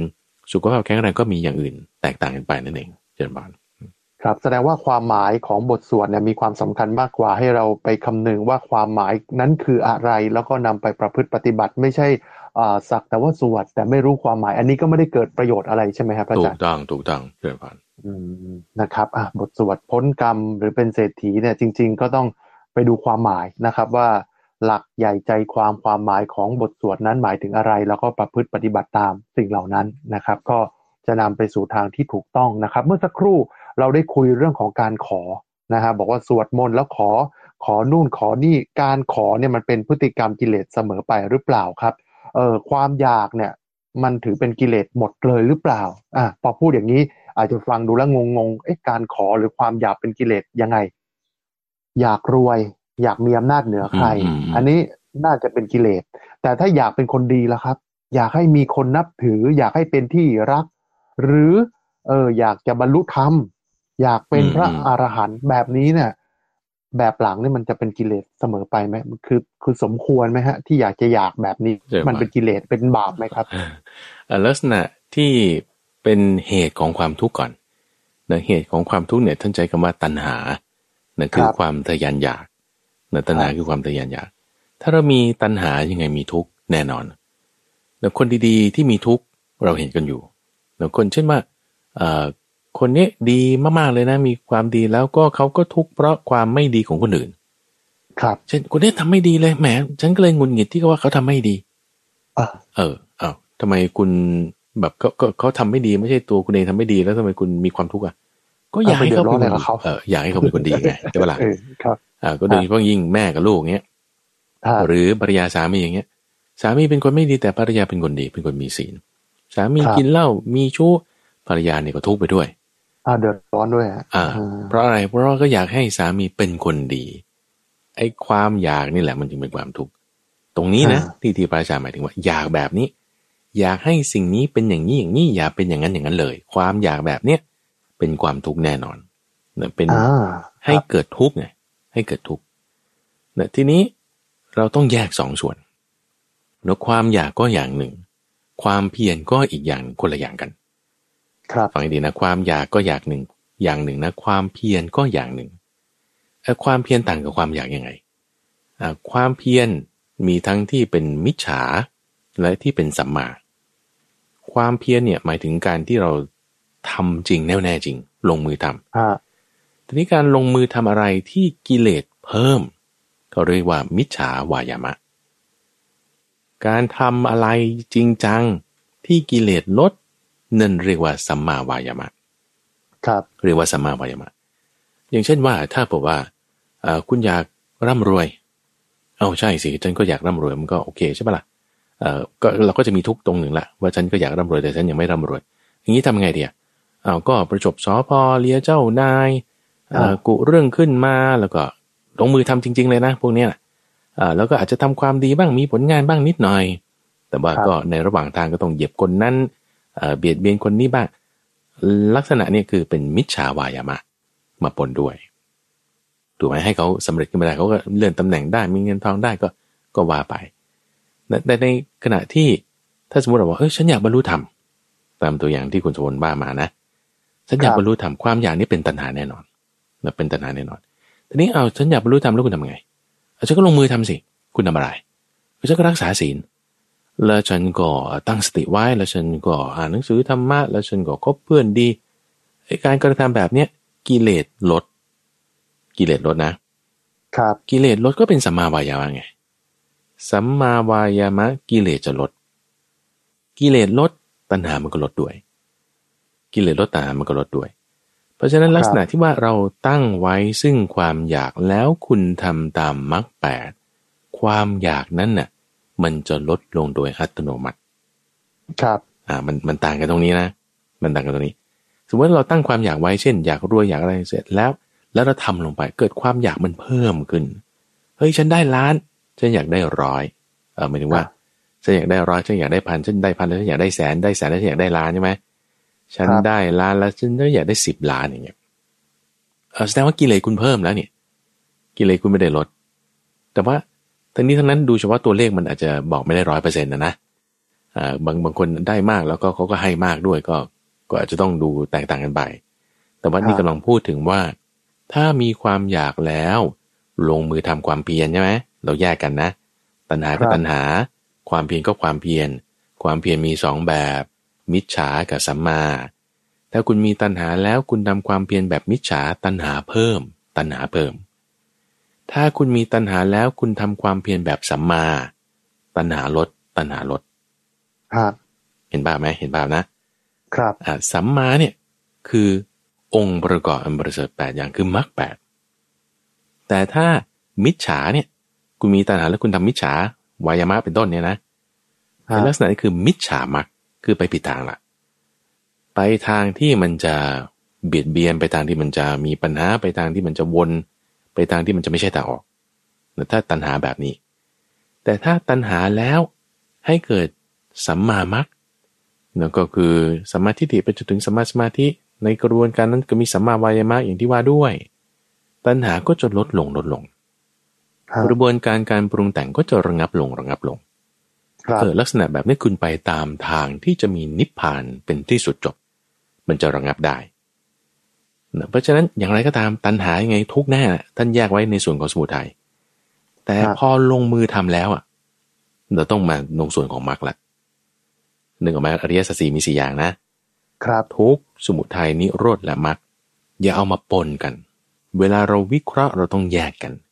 สุขภาพแข็งแรงก็มีอย่างอื่น แตกต่างกันไปนั่นเองเจริญบานครับแสดงว่าความหมายของบทสวดเนี่ยมีความสำคัญมากกว่าให้เราไปคำนึงว่าความหมายนั้นคืออะไร แล้วก็นำไปประพฤติปฏิบัติ ไม่ใช่อ่าสักแต่ว่าสวดแต่ไม่รู้ความหมาย อันนี้ก็ไม่ได้เกิดประโยชน์อะไรใช่ไหมครับพระถูอาจากรย์ต้องถูกต้องเจริญบา นอืมนะครับอะบทสวดพ้นกรรมหรือเป็นเศรษฐีเนี่ยจริง ๆ ก็ต้องไปดูความหมายนะครับว่าหลักใหญ่ใจความความหมายของบทสวดนั้นหมายถึงอะไร แล้วก็ประพฤติปฏิบัติตามสิ่งเหล่านั้นนะครับ ก็จะนำไปสู่ทางที่ถูกต้องนะครับ เมื่อสักครู่เราได้คุยเรื่องของการขอนะฮะบอกว่าสวดมนต์แล้วขอขอนู่นขอนี่การขอเนี่ยมันเป็นพฤติกรรมกิเลสเสมอไปหรือเปล่าครับเอ่อความอยากเนี่ยมันถือเป็นกิเลสหมดเลยหรือเปล่าอะพอพูดอย่างนี้ อาจจะฟังดูแล้วงงๆเอ๊ะการขอหรือความอยากเป็นกิเลสยังไง อยากรวย อยากมีอำนาจเหนือใครอืมอืมอันนี้น่าจะเป็นกิเลส แต่ถ้าอยากเป็นคนดีล่ะครับ อยากให้มีคนนับถือ อยากให้เป็นที่รัก หรือ เออ อยากจะบรรลุธรรมอยากเป็นพระอรหันต์แบบนี้เนี่ย แบบหลังนี่มันจะเป็นกิเลสเสมอไปไหมคือคือสมควรไหมฮะ ที่อยากจะอยากแบบนี้เจอมันเป็นกิเลสเป็นบาปไหมครับเอ่อลักษณะที่ เป็นเหตุของความทุกข์ก่อนนะเหตุของความทุกข์เนี่ยท่านใช้คำว่าตัณหานะคือครับความทะยานอยากนะตัณหาครับคือความทะยานอยาก ถ้าเรามีตัณหายังไงมีทุกข์แน่นอนแล้วคนดีๆที่มีทุกข์เราเห็นกันอยู่แล้วคนเช่นว่าเอ่อคนนี้ดีมากๆเลยนะ มีความดีแล้วก็เขาก็ทุกข์เพราะความไม่ดีของคนอื่น ครับเช่นคนนี้ทำไม่ดีเลยแหมฉันก็เลยหงุนหงิดที่เขาว่าเขาทำไม่ดีอะเออเอ้าทำไมคุณ แบบเขาเขาเขาทำไม่ดีไม่ใช่ตัวคุณเองทำไม่ดีแล้วทำไมคุณมีความทุกข์อะก็อยากให้เขาเอาไปเดือดร้อนอะไรเป็นกับเขาเอออยากให้เขาเป็นคนดีไงใช่ปะล่ะเออครับอ่าก็โดยเฉพาะยิ่งแม่กับลูกเงี้ยอ่าหรือภรรยาสามีอย่างเงี้ย สามีเป็นคนไม่ดีแต่ภรรยาเป็นคนดี เป็นคนมีศีลสามีครับกินเหล้ามีชู้ภรรยาเนี่ยก็ทุกข์ไปด้วยอ่าเดือดร้อนด้วยฮะอ่าอ่า เพราะอะไรเพราะว่าก็อยากให้สามีเป็นคนดี ไอ้ความอยากนี่แหละมันจึงเป็นความทุกข์ตรงนี้นะที่ที่พระอาจารย์หมายถึงว่าอยากแบบนี้ อยากให้สิ่งนี้เป็นอย่างนี้อย่างนี้อย่าเป็นอย่างนั้นอย่างนั้นเลย ความอยากแบบเนี้ยเป็นความทุกข์แน่นอนเนี่ยเป็นอ่าให้เกิดทุกข์ไงให้เกิดทุกข์เนี่ยทีนี้เราต้องแยกสองส่วนแล้วความอยากก็อย่างหนึ่ง ความเพียรก็อีกอย่างหนึ่งคนละอย่างกัน ครับฟังให้ดีนะความอยากก็อย่างหนึ่ง อย่างหนึ่งนะ ความเพียรก็อย่างหนึ่งเอ่อความเพียรต่างกับความอยากยังไงอ่าความเพียรมีทั้งที่เป็นมิจฉาและที่เป็นสัมมา ความเพียรเนี่ยหมายถึงการที่เราทำจริงแน่วแน่จริง ลงมือทำอ่าทีนี้การลงมือทำอะไรที่กิเลสเพิ่มเขาเรียกว่ามิจฉาวายามะ การทำอะไรจริงจังที่กิเลสลดนั่นเรียกว่าสัมมาวายามะ ครับ เรียกว่าสัมมาวายามะ อย่างเช่นว่าถ้าบอกว่าเอ่อคุณอยากร่ำรวย เอาใช่สิฉันก็อยากร่ำรวยมันก็โอเคใช่ปะล่ะ เอ่อก็เราก็จะมีทุกข์ตรงหนึ่งละว่าฉันก็อยากร่ำรวยแต่ฉันยังไม่ร่ำรวย อย่างนี้ทำไงดีอะอ้าวก็ประจบสอพอเลียเจ้านายเอ่อกุเรื่องขึ้นมาแล้วก็ลงมือทำจริง ๆ เลยนะ พวกเนี้ยอ่าแล้วก็อาจจะทำความดีบ้างมีผลงานบ้างนิดหน่อย แต่ว่าก็ในระหว่างทางก็ต้องเหยียบคนนั้นเอ่อเบียดเบียนคนนี้บ้างลักษณะเนี้คือเป็นมิจฉาวายามะมาปนด้วยถูกไหมให้เขาสำเร็จขึ้นมาได้เขาก็เลื่อนตำแหน่งได้มีเงินทองได้ก็ก็ว่าไป แต่แต่ในขณะที่ถ้าสมมติเราว่าเออฉันอยากบรรลุธรรมตามตัวอย่างที่คุณสมบูรณ์บ้ามานะฉันอยากบรรลุธรรมความอยากนี้เป็นตัณหาแน่นอนนะเป็นตัณหาแน่นอน ทีนี้เอาฉันอยากบรรลุธรรมแล้วคุณทำไงเอาฉันก็ลงมือทำสิ คุณทำอะไรฉันก็รักษาศีล แล้วฉันก็ตั้งสติไว้ แล้วฉันก็อ่านหนังสือธรรมะ แล้วฉันก็คบเพื่อนดีไอ้การกระทำแบบเนี้ยกิเลสลด กิเลสลดนะ ครับ กิเลสลดก็เป็นสัมมาวายามะไง สัมมาวายามะกิเลสจะลด กิเลสลดตัณหามันก็ลดด้วย กิเลสลดตัณหามันก็ลดด้วย เพราะฉะนั้นลักษณะที่ว่าเราตั้งไว้ซึ่งความอยากแล้วคุณทำตามมรรคแปดความอยากนั้นน่ะ มันจะลดลงโดยอัตโนมัติ ครับอ่ามันมันต่างกันตรงนี้นะ มันต่างกันตรงนี้ สมมติเราตั้งความอยากไว้เช่น อยากรวยอยากอะไรเสร็จแล้ว แล้วเราทำลงไปเกิดความอยากมันเพิ่มขึ้น เฮ้ยฉันได้ล้าน ฉันอยากได้ร้อยเออหมายถึงว่าฉันอยากได้ร้อยฉันอยากได้พันฉันได้พันแล้วฉันอยากได้แสนได้แสนแล้วฉันอยากได้ล้านใช่ไหมฉันได้ล้านแล้วฉันก็อยากได้สิบล้านอย่างเงี้ยแสดงว่ากิเลสคุณเพิ่มแล้วเนี่ย กิเลสคุณไม่ได้ลด แต่ว่าทั้งนี้ทั้งนั้นดูเฉพาะตัวเลขมันอาจจะบอกไม่ได้ร้อยเปอร์เซ็นต์นะนะอ่าบางบางคนได้มากแล้วก็เขาก็ให้มากด้วยก็ ก็อาจจะต้องดูแตกต่างกันไป แต่ว่านี่กำลังพูดถึงว่า ถ้ามีความอยากแล้ว ลงมือทำความเพียรใช่ไหมเราแยกกันนะ ตัณหาก็ตัณหา ความเพียรก็ความเพียร ความเพียรมีสองแบบ มิจฉากับสัมมา ถ้าคุณมีตัณหาแล้วคุณทำความเพียรแบบมิจฉาตัณหาเพิ่ม ตัณหาเพิ่ม ถ้าคุณมีตัณหาแล้วคุณทำความเพียรแบบสัมมา ตัณหาลด ตัณหาลด ครับ เห็นบ้าไหมเห็นบ้านะ ครับอ่าสัมมาเนี่ยคือองค์ประกอบอันประเสริฐแปดอย่างคือมรรคแปดแต่ถ้ามิจฉาเนี่ย คุณมีตัณหาแล้วคุณทำมิจฉาวายามะเป็นต้นเนี่ยนะเป็นลักษณะนี้คือมิจฉามรรคคือไปผิดทางละไปทางที่มันจะเบียดเบียนไปทางที่มันจะมีปัญหาไปทางที่มันจะวน ไปทางที่มันจะไม่ใช่ทางออกถ้าตัณหาแบบนี้ แต่ถ้าตัณหาแล้วให้เกิดสัมมามรรคนั่นก็คือสัมมาทิฏฐิไปจนถึงสัมมาสมาธิในกระบวนการนั้นก็มีสัมมาวายามะอย่างที่ว่าด้วย ตัณหาก็จะลดลงลดลง กระบวนการการปรุงแต่งก็จะระงับลงระงับลงเกิดลักษณะแบบนี้คุณไปตามทางที่จะมีนิพพานเป็นที่สุดจบ มันจะระงับได้เพราะฉะนั้นอย่างไรก็ตามตัณหายังไงทุกแน่ท่านแยกไว้ในส่วนของสมุทัยแต่พอลงมือทำแล้วอะเราต้องมาลงส่วนของมรรคละหนึ่งออกมาอริยสัจสี่มีสี่อย่างนะครับทุกสมุทัยนิโรธและมรรคอย่าเอามาปนกัน เวลาเราวิเคราะห์เราต้องแยกกันอ่า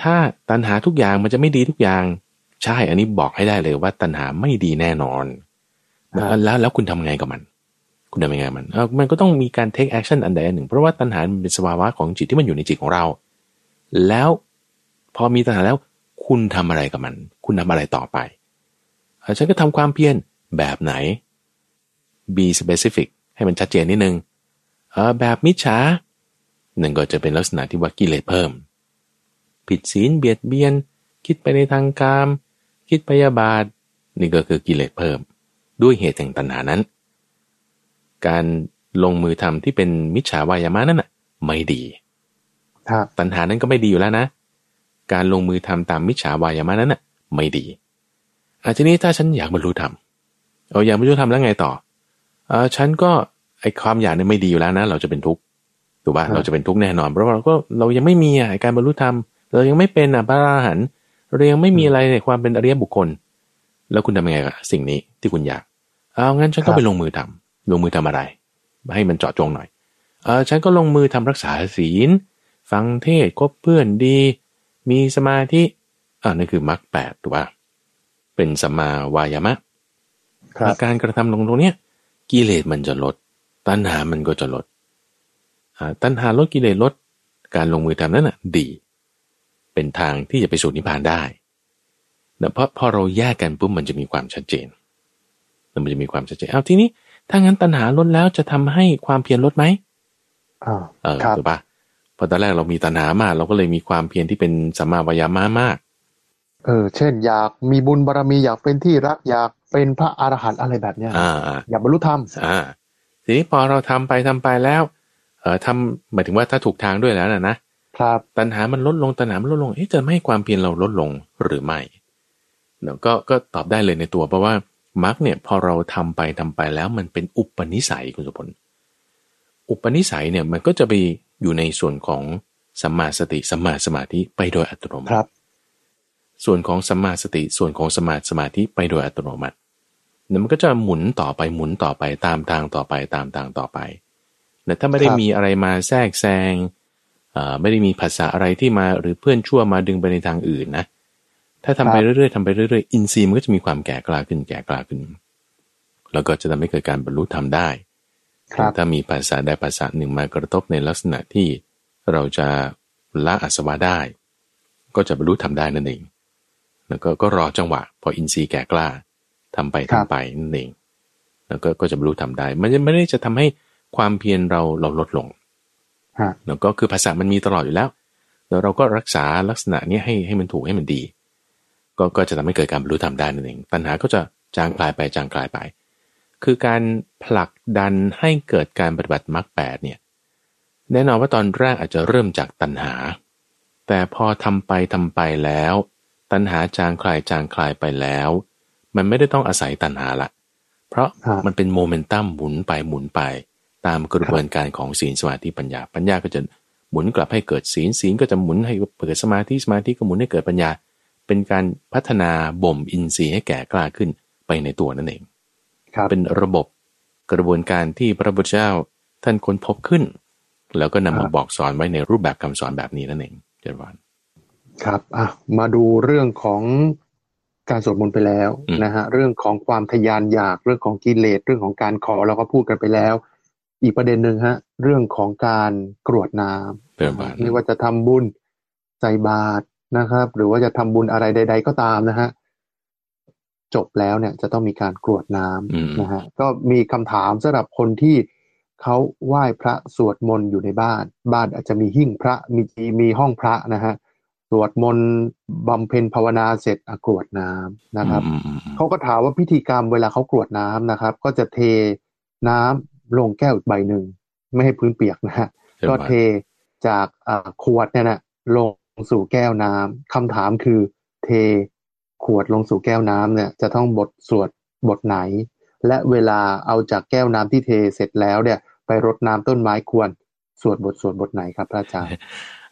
ถ้าตัณหาทุกอย่างมันจะไม่ดีทุกอย่าง ใช่อันนี้บอกให้ได้เลยว่าตัณหาไม่ดีแน่นอนแล้วแล้วคุณทำไงกับมัน คุณทำยังไงมันเออมันก็ต้องมีการ take action อันใดอันหนึ่ง เพราะว่าตัณหาเป็นสภาวะของจิตที่มันอยู่ในจิตของเรา แล้วพอมีตัณหาแล้วคุณทำอะไรกับมัน คุณทำอะไรต่อไปฉันก็ทำความเพียรแบบไหน be specific ให้มันชัดเจนนิดนึงเออแบบมิจฉาหนึ่งก็จะเป็นลักษณะที่ว่ากิเลสเพิ่ม ผิดศีลเบียดเบียน คิดไปในทางกาม คิดพยาบาท นี่ก็คือกิเลสเพิ่ม ด้วยเหตุแห่งตัณหานั้น การลงมือทำที่เป็นมิจฉาวายามะนั่นน่ะไม่ดีครับตัณหานั้นก็ไม่ดีอยู่แล้วนะ การลงมือทำตามมิจฉาวายามะนั้นน่ะไม่ดีอาทีนี้ถ้าฉันอยากบรรลุธรรมเอาอยากบรรลุธรรมแล้วไงต่อเออฉันก็ไอความอยากเนี่ยไม่ดีอยู่แล้วนะ เราจะเป็นทุกข์ถูกป่ะเราจะเป็นทุกข์แน่นอนเพราะว่าเราก็เรายังไม่มีอะการบรรลุธรรม เรายังไม่เป็นอะพระอรหันต์เรายังไม่มีอะไรในความเป็นอริยบุคคล แล้วคุณทำยังไงกับสิ่งนี้ที่คุณอยากเอางั้นฉันก็ไปลงมือทำลงมือทำอะไร ให้มันเจาะจงหน่อยเออฉันก็ลงมือทำรักษาศีล ฟังเทศคบเพื่อนดี มีสมาธิอ่านั่นคือมรรคแปดถูกป่ะเป็นสัมมาวายามะการกระทำลงตรงเนี้ยกิเลสมันจะลด ตัณหามันก็จะลดตัณหาลดกิเลสลด การลงมือทำนั้นน่ะ ดี เป็นทางที่จะไปสู่นิพพานได้แต่เพราะพอเราแยกกันปุ๊บมันจะมีความชัดเจน มันจะมีความชัดเจนเอาทีนี้ถ้างั้นตัณหาลดแล้วจะทำให้ความเพียรลดไหมอ่าเออถูกปะพอตอนแรกเรามีตัณหามาก เราก็เลยมีความเพียรที่เป็นสัมมาวายามะมาก เออ เช่น อยากมีบุญบารรมีอยากเป็นที่รักอยากเป็นพระอรหันต์อะไรแบบเนี้ยอ่าอยากบรรลุธรรมอ่าทีนี้พอเราทำไปทำไปแล้ว เอ่อทำหมายถึงว่าถ้าถูกทางด้วยแล้วนะนะ ครับตัณหามันลดลงตัณหามันลดลงเอ๊ะจะไม่ให้ความเพียรเราลดลงหรือไม่เนาะก็ก็ตอบได้เลยในตัวเพราะว่ามรรคเนี่ยพอเราทำไปทำไปแล้วมันเป็นอุปนิสัยคุณสุพลอุปนิสัยเนี่ยมันก็จะไปอยู่ในส่วนของสัมมาสติสัมมาสมาธิไปโดยอัตโนมัติส่วนของสัมมาสติส่วนของสมาสมาธิไปโดยอัตโนมัติเนี่ยมันก็จะหมุนต่อไปหมุนต่อไปตามทางต่อไปตามทางต่อไปแต่ถ้าไม่ได้มีอะไรมาแทรกแซง ไม่ได้มีภาษาอะไรที่มาหรือเพื่อนชั่วมาดึงไปในทางอื่นนะ ถ้าทำไปเรื่อยๆทำไปเรื่อยๆ อินทรีย์มันก็จะมีความแก่กล้าขึ้นแก่กล้าขึ้น แล้วก็จะทำให้เกิดการบรรลุธรรมได้ถ้ามีภาษาใดภาษาหนึ่งมากระทบในลักษณะที่เราจะละอาสวะได้ ก็จะบรรลุธรรมได้นั่นเอง แล้วก็ก็รอจังหวะ พออินทรีย์แก่กล้าทำไปทำไปนั่นเอง แล้วก็ก็จะบรรลุธรรมได้ มันจะไม่ได้จะทำให้ความเพียรเราเราลดลงฮะ แล้วก็คือภาษามันมีตลอดอยู่แล้ว แล้วเราก็รักษาลักษณะเนี้ยให้ให้มันถูกให้มันดี ก็ก็จะทำให้เกิดการบรรลุธรรมได้นั่นเองตัณหาก็จะจางคลายไปจางคลายไป คือการผลักดันให้เกิดการปฏิบัติมรรคแปดเนี่ยแน่นอนว่าตอนแรกอาจจะเริ่มจากตัณหา แต่พอทำไปทำไปแล้ว ตัณหาจางคลายจางคลายไปแล้ว มันไม่ได้ต้องอาศัยตัณหาละ เพราะครับมันเป็นโมเมนตัมหมุนไปหมุนไป ตามกระบวนการของศีลสมาธิปัญญา ปัญญาก็จะหมุนกลับให้เกิดศีลศีลก็จะหมุนให้เกิดสมาธิสมาธิก็หมุนให้เกิดปัญญา เป็นการพัฒนาบ่มอินทรีย์ให้แก่กล้าขึ้นไปในตัวนั่นเองครับเป็นระบบกระบวนการที่พระพุทธเจ้าท่านค้นพบขึ้น แล้วก็นำครัมาบบอกสอนไว้ในรูปแบบคำสอนแบบนี้นั่นเองเจริญพรครับอะมาดูเรื่องของการสวดมนต์ไปแล้วอืมนะฮะเรื่องของความทะยานอยากเรื่องของกิเลสเรื่องของการขอเราก็พูดกันไปแล้ว อีกประเด็นหนึ่งฮะ เรื่องของการกรวดน้เจริญพรำไม่ว่าจะทำบุญใส่บาตรนะครับ หรือว่าจะทำบุญอะไรใด ๆ ก็ตามนะฮะจบแล้วเนี่ยจะต้องมีการกรวดน้อืมำนะฮะก็มีคำถามสำหรับคนที่เขาไหว้พระสวดมนต์อยู่ในบ้าน บ้านอาจจะมีหิ้งพระมีมีห้องพระนะฮะสวดมนต์บำเพ็ญภาวนาเสร็จอะกรวดน้ำนะครับอืมอืมอืมเขาก็ถามว่าพิธีกรรมเวลาเขากรวดน้ำนะครับ ก็จะเทน้ำ ลงแก้วอีกใบหนึ่งไม่ให้พื้นเปียกนะฮะเจริญก็พรเทจากอ่าขวดเนี่ยนะลงสู่แก้วน้ำคำถามคือเทขวดลงสู่แก้วน้ำเนี่ย จะต้องบทสวดบทไหน และเวลาเอาจากแก้วน้ำที่เทเสร็จแล้วเนี่ย ไปรดน้ำต้นไม้ควรสวดบทสวดบทไหนครับพระอาจารย์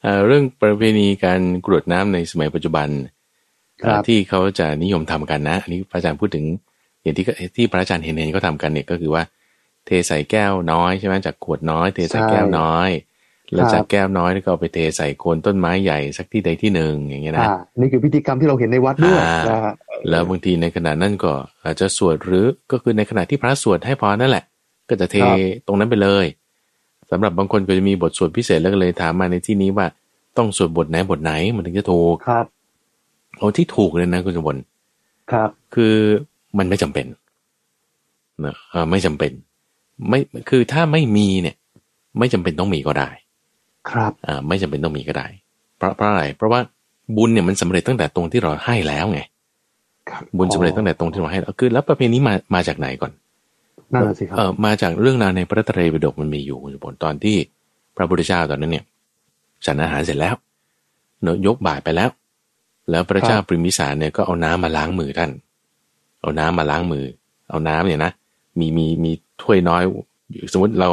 เอ่อเรื่องประเพณีการกรวดน้ำในสมัยปัจจุบันครับเอ่อที่เขาจะนิยมทำกันนะอันนี้พระอาจารย์พูดถึงอย่างที่ก็ที่พระอาจารย์เห็นเห็นเขาทำกันเนี่ยก็คือว่า เทใส่แก้วน้อยใช่ไหมจากขวดน้อย เทใส่แก้วน้อย แล้วจากแก้วน้อยก็เอาไปเทใส่โคนต้นไม้ใหญ่สักที่ใดที่หนึ่งอย่างเงี้ยนะอ่านี่คือพิธีกรรมที่เราเห็นในวัดด้วยอ่านนะฮะแล้วบางทีในขณะนั้นก็อาจจะสวดหรือก็คือในขณะที่พระสวดให้พรนั่นแหละ ก็จะเทตรงนั้นไปเลยสำหรับบางคนก็จะมีบทสวดพิเศษแล้วก็เลยถามมาในที่นี้ว่าต้องสวดบทไหนบทไหนมันถึงจะถูกครับเอาที่ถูกเลยนะคุณสมบัติครับ คือมันไม่จำเป็นนะเออไม่จำเป็น ไม่คือถ้าไม่มีเนี่ย ไม่จำเป็นต้องมีก็ได้ ครับอ่าไม่จำเป็นต้องมีก็ได้ เพราะเพราะอะไรเพราะว่าบุญเนี่ยมันสำเร็จตั้งแต่ตรงที่เราให้แล้วไงครับบุญสำเร็จตั้งแต่ตรงที่เราให้แล้วคือแล้วประเพณีมามาจากไหนก่อนนั่นนะสิครับเออมาจากเรื่องราวในพระไตรปิฎกมันมีอยู่คุณสมบัติตอนที่พระพุทธเจ้าตอนนั้นเนี่ยฉันอาหารเสร็จแล้วเนอะยกบ่ายไปแล้ว แล้วพระเจ้าครับปริมิสารเนี่ยก็เอาน้ำมาล้างมือท่าน เอาน้ำมาล้างมือ เอาน้ำเนี่ยนะมีมีมี ถ้วยน้อยอยู่สมมติเรา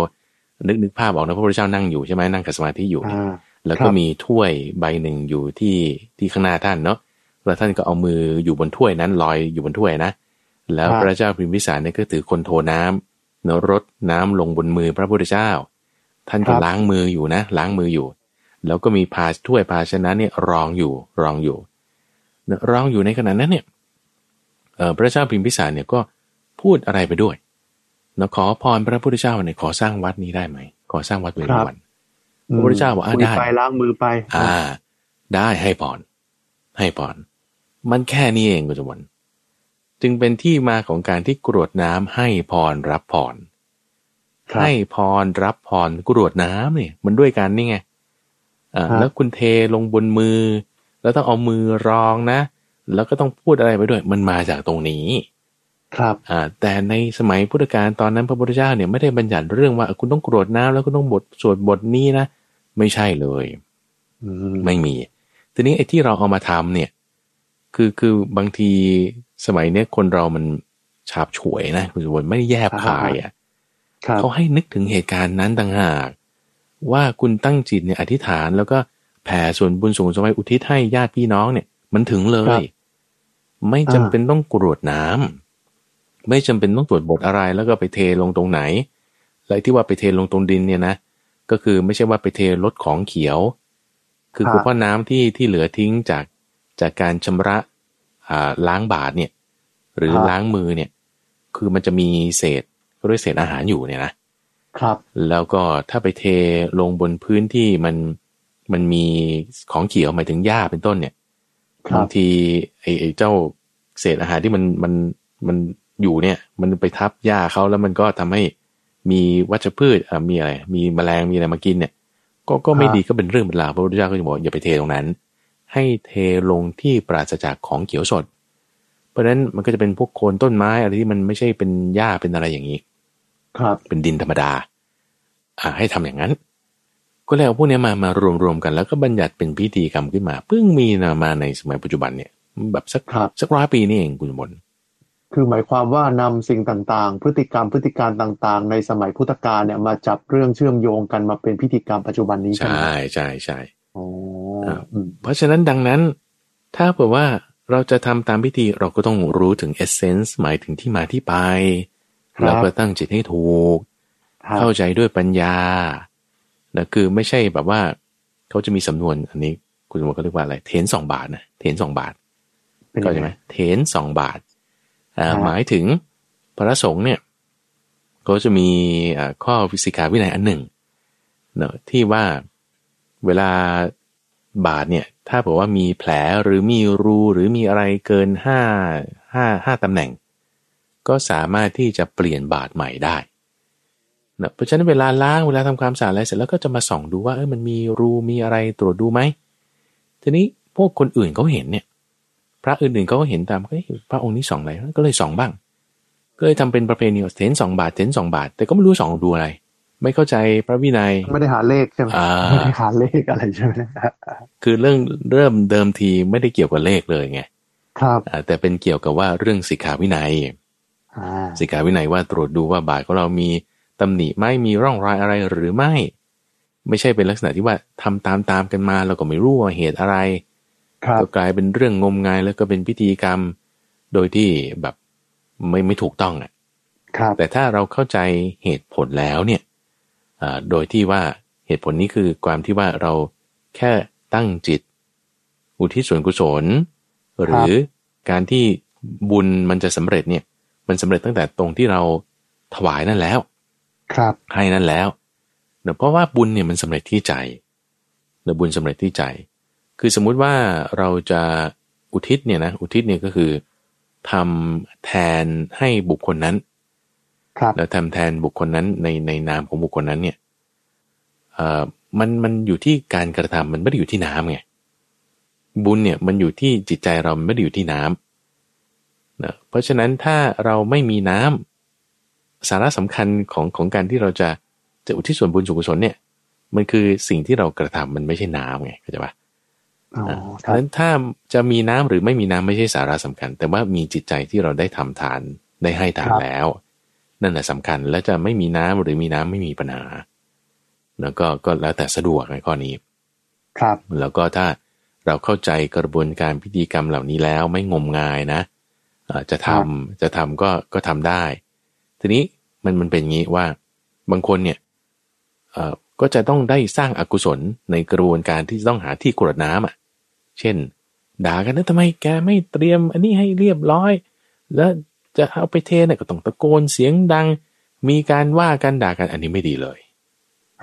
นึกนึกภาพออกนะพระพุทธเจ้านั่งอยู่ใช่ไหมนั่งกับสมาธิอยู่เนี่ยอ่าแล้วครัก็บมีถ้วยใบหนึ่งอยู่ที่ที่ข้างหน้าท่านเนาะแล้วท่านก็เอามืออยู่บนถ้วยนั้นลอยอยู่บนถ้วยนะ แล้วครับพระเจ้าพิมพิสารเนี่ยก็ถือคนโทน้ำเนอะรดน้ำลงบนมือพระพุทธเจ้า ท่านก็ล้างมืออยู่นะ ล้างมืออยู่ แล้วก็มีพาถ้วยภาชนะเนี่ยรองอยู่รองอยู่เนอะรองอยู่ในขณะนั้นเนี่ยเอ่อพระเจ้าพิมพิสารเนี่ยก็พูดอะไรไปด้วย เนอะขอพรพระพุทธเจ้าเนี่ยขอสร้างวัดนี้ได้ไหมขอสร้างวัดเวรุวันพระพุทธเจ้าบอกอะคุยได้ไปล้างมือไป อ่า ได้ให้พรให้พรมันแค่นี้เองคุณสมบัติจึงเป็นที่มาของการที่กรวดน้ำให้พรรับพรครับให้พรรับพรกรวดน้ำเนี่ย มันด้วยกันนี่ไงอ่าครับแล้วคุณเทลงบนมือ แล้วต้องเอามือรองนะ แล้วก็ต้องพูดอะไรไปด้วย มันมาจากตรงนี้ ครับอ่าแต่ในสมัยพุทธกาลตอนนั้นพระพุทธเจ้าเนี่ยไม่ได้บัญญัติเรื่องว่าคุณต้องกรวดน้ำแล้วคุณต้องบทสวดบทนี้นะ ไม่ใช่เลยอืมไม่มี ทีนี้ไอ้ที่เราเอามาทำเนี่ย คือคือบางทีสมัยเนี้ยคนเรามันฉาบฉวยนะคุณสมบัติไม่ได้แยบคายอะครับเขาให้นึกถึงเหตุการณ์นั้นต่างหาก ว่าคุณตั้งจิตเนี่ยอธิษฐานแล้วก็แผ่ส่วนบุญส่งสมัยอุทิศให้ญาติพี่น้องเนี่ย มันถึงเลย ไม่จำเป็นต้องกรวดน้ำ ไม่จำเป็นต้องตรวจบทอะไรแล้วก็ไปเทลงตรงไหนและที่ว่าไปเทลงตรงดินเนี่ยนะก็คือไม่ใช่ว่าไปเทลดของเขียว คือครับคือเพราะน้ำที่ที่เหลือทิ้งจากจากการชำระอ่าล้างบาทเนี่ย หรือล้างมือเนี่ย คือมันจะมีเศษก็เรียกเศษอาหารอยู่เนี่ยนะครับ แล้วก็ถ้าไปเทลงบนพื้นที่มันมันมีของเขียวหมายถึงหญ้าเป็นต้นเนี่ยครับบางทีไอ้ไอ้เจ้าเศษอาหารที่มันมันมัน อยู่เนี่ย มันไปทับหญ้าเขาแล้วมันก็ทำให้มีวัชพืชอ่ามีอะไร มีแมลงมีอะไรมากินเนี่ย ก็ก็ไม่ดีก็เป็นเรื่องเป็นราวพระพุทธเจ้าก็จะบอกอย่าไปเทตรงนั้น ให้เทลงที่ปราศจากของเขียวสด เพราะฉะนั้นมันก็จะเป็นพวกโคนต้นไม้อะไรที่มันไม่ใช่เป็นหญ้าเป็นอะไรอย่างนี้ ครับเป็นดินธรรมดา อ่าให้ทำอย่างนั้น ก็เลยเอาพวกเนี้ยมามารวมๆกันแล้วก็บัญญัติเป็นพิธีกรรมขึ้นมาเพิ่งมีนะมาในสมัยปัจจุบันเนี่ย แบบสักครับสักร้อยปีนี่เองคุณมนต์ คือหมายความว่านำสิ่งต่าง ๆ พฤติกรรมพฤติการต่าง ๆ ในสมัยพุทธกาลเนี่ยมาจับเรื่องเชื่อมโยงกันมาเป็นพิธีกรรมปัจจุบันนี้ใช่ไหมใช่ใช่ใช่อ๋อครับอืมเพราะฉะนั้นดังนั้น ถ้าเผื่อว่าเราจะทำตามพิธีเราก็ต้องรู้ถึงเอเซนส์หมายถึงที่มาที่ไปแล้วก็ตั้งจิตให้ถูกครับเข้าใจด้วยปัญญานะคือไม่ใช่แบบว่าเขาจะมีสำนวนอันนี้ คุณสมมติเขาเรียกว่าอะไร เทนสองบาทนะเทนสองบาทเป็นก็ยังใช่ไงไหมเทนสองบาทอ่าครับ หมายถึงพระสงฆ์เนี่ยก็จะมีอ่าข้อฟิสิกาวินัยอันหนึ่งเนอะที่ว่าเวลาบาทเนี่ย ถ้าบอกว่ามีแผลหรือมีรูหรือมีอะไรเกินห้าห้าห้าตำแหน่ง ก็สามารถที่จะเปลี่ยนบาทใหม่ได้นะเพราะฉะนั้นเวลาล้างเวลาทำความสะอาดอะไรเสร็จแล้วก็จะมาส่องดูว่าเออมันมีรูมีอะไรตรวจดูไหมทีนี้พวกคนอื่นเขาเห็นเนี่ย พระอื่นๆเขาก็เห็นตามเฮ้ยพระองค์นี้ส่องอะไรก็เลยส่องบ้าง ก็เลยทำเป็นประเพณีว่าเทนสองบาทเทนสองบาท แต่ก็ไม่รู้ส่องดูอะไร ไม่เข้าใจพระวินัยไม่ได้หาเลขใช่ไหมอ่าไม่ได้หาเลขอะไรใช่ไหมคือเรื่องเริ่มเดิมทีไม่ได้เกี่ยวกับเลขเลยไงครับอ่าแต่เป็นเกี่ยวกับว่าเรื่องสิกขาวินัยอ่าสิกขาวินัยว่าตรวจดูว่าบาทของเรามีตำหนิไหม่มีร่องรอยอะไรหรือไม่ ไม่ใช่เป็นลักษณะที่ว่าทำตามตามๆกันมาเราก็ไม่รู้ว่าเหตุอะไรครับ ก็กลายเป็นเรื่องงมงายแล้วก็เป็นพิธีกรรม โดยที่แบบไม่ไม่ถูกต้องอะครับแต่ถ้าเราเข้าใจเหตุผลแล้วเนี่ยอ่าโดยที่ว่าเหตุผลนี้คือความที่ว่าเราแค่ตั้งจิต อุทิศส่วนกุศล หรือการที่บุญมันจะสำเร็จเนี่ย มันสำเร็จตั้งแต่ตรงที่เราถวายนั่นแล้ว ครับให้นั่นแล้วเนอะเพราะว่าบุญเนี่ยมันสำเร็จที่ใจเนอะบุญสำเร็จที่ใจ คือสมมุติว่าเราจะอุทิศเนี่ยนะอุทิศเนี่ยก็คือทำแทนให้บุคคลนั้นครับแล้วทำแทนบุคคลนั้นในในนามของบุคคลนั้นเนี่ยเอ่อมันมันอยู่ที่การกระทำมันไม่ได้อยู่ที่น้ำไงบุญเนี่ยมันอยู่ที่จิตใจเรามันไม่ได้อยู่ที่น้ำนะเพราะฉะนั้นถ้าเราไม่มีน้ำสาระสำคัญของของการที่เราจะจะอุทิศส่วนบุญส่วนกุศลเนี่ย มันคือสิ่งที่เรากระทำมันไม่ใช่น้ำไงเข้าใจปะ อ๋ออ่าคเพรับราะฉะนั้นถ้าจะมีน้ำหรือไม่มีน้ำไม่ใช่สาระสำคัญ แต่ว่ามีจิตใจที่เราได้ทำทานได้ให้ทานแล้ว นั่นแหละสำคัญและจะไม่มีน้ำหรือมีน้ำไม่มีปัญหา แล้วก็ก็แล้วแต่สะดวกในข้อนี้ ครับ แล้วก็ถ้าเราเข้าใจกระบวนการพิธีกรรมเหล่านี้แล้วไม่งมงายนะเอ่อจะทำจะทำก็ก็ทำได้ ทีนี้มันมันเป็นอย่างนี้ว่าบางคนเนี่ยเอ่อก็จะต้องได้สร้างอากุศลในกระบวนการที่จะต้องหาที่กรวดน้ำอะ เช่น ด่ากันนะทำไมแกไม่เตรียม อันนี้ให้เรียบร้อย แล้วจะเอาไปเทเนี่ยก็ต้องตะโกนเสียงดัง มีการว่ากันด่ากันอันนี้ไม่ดีเลย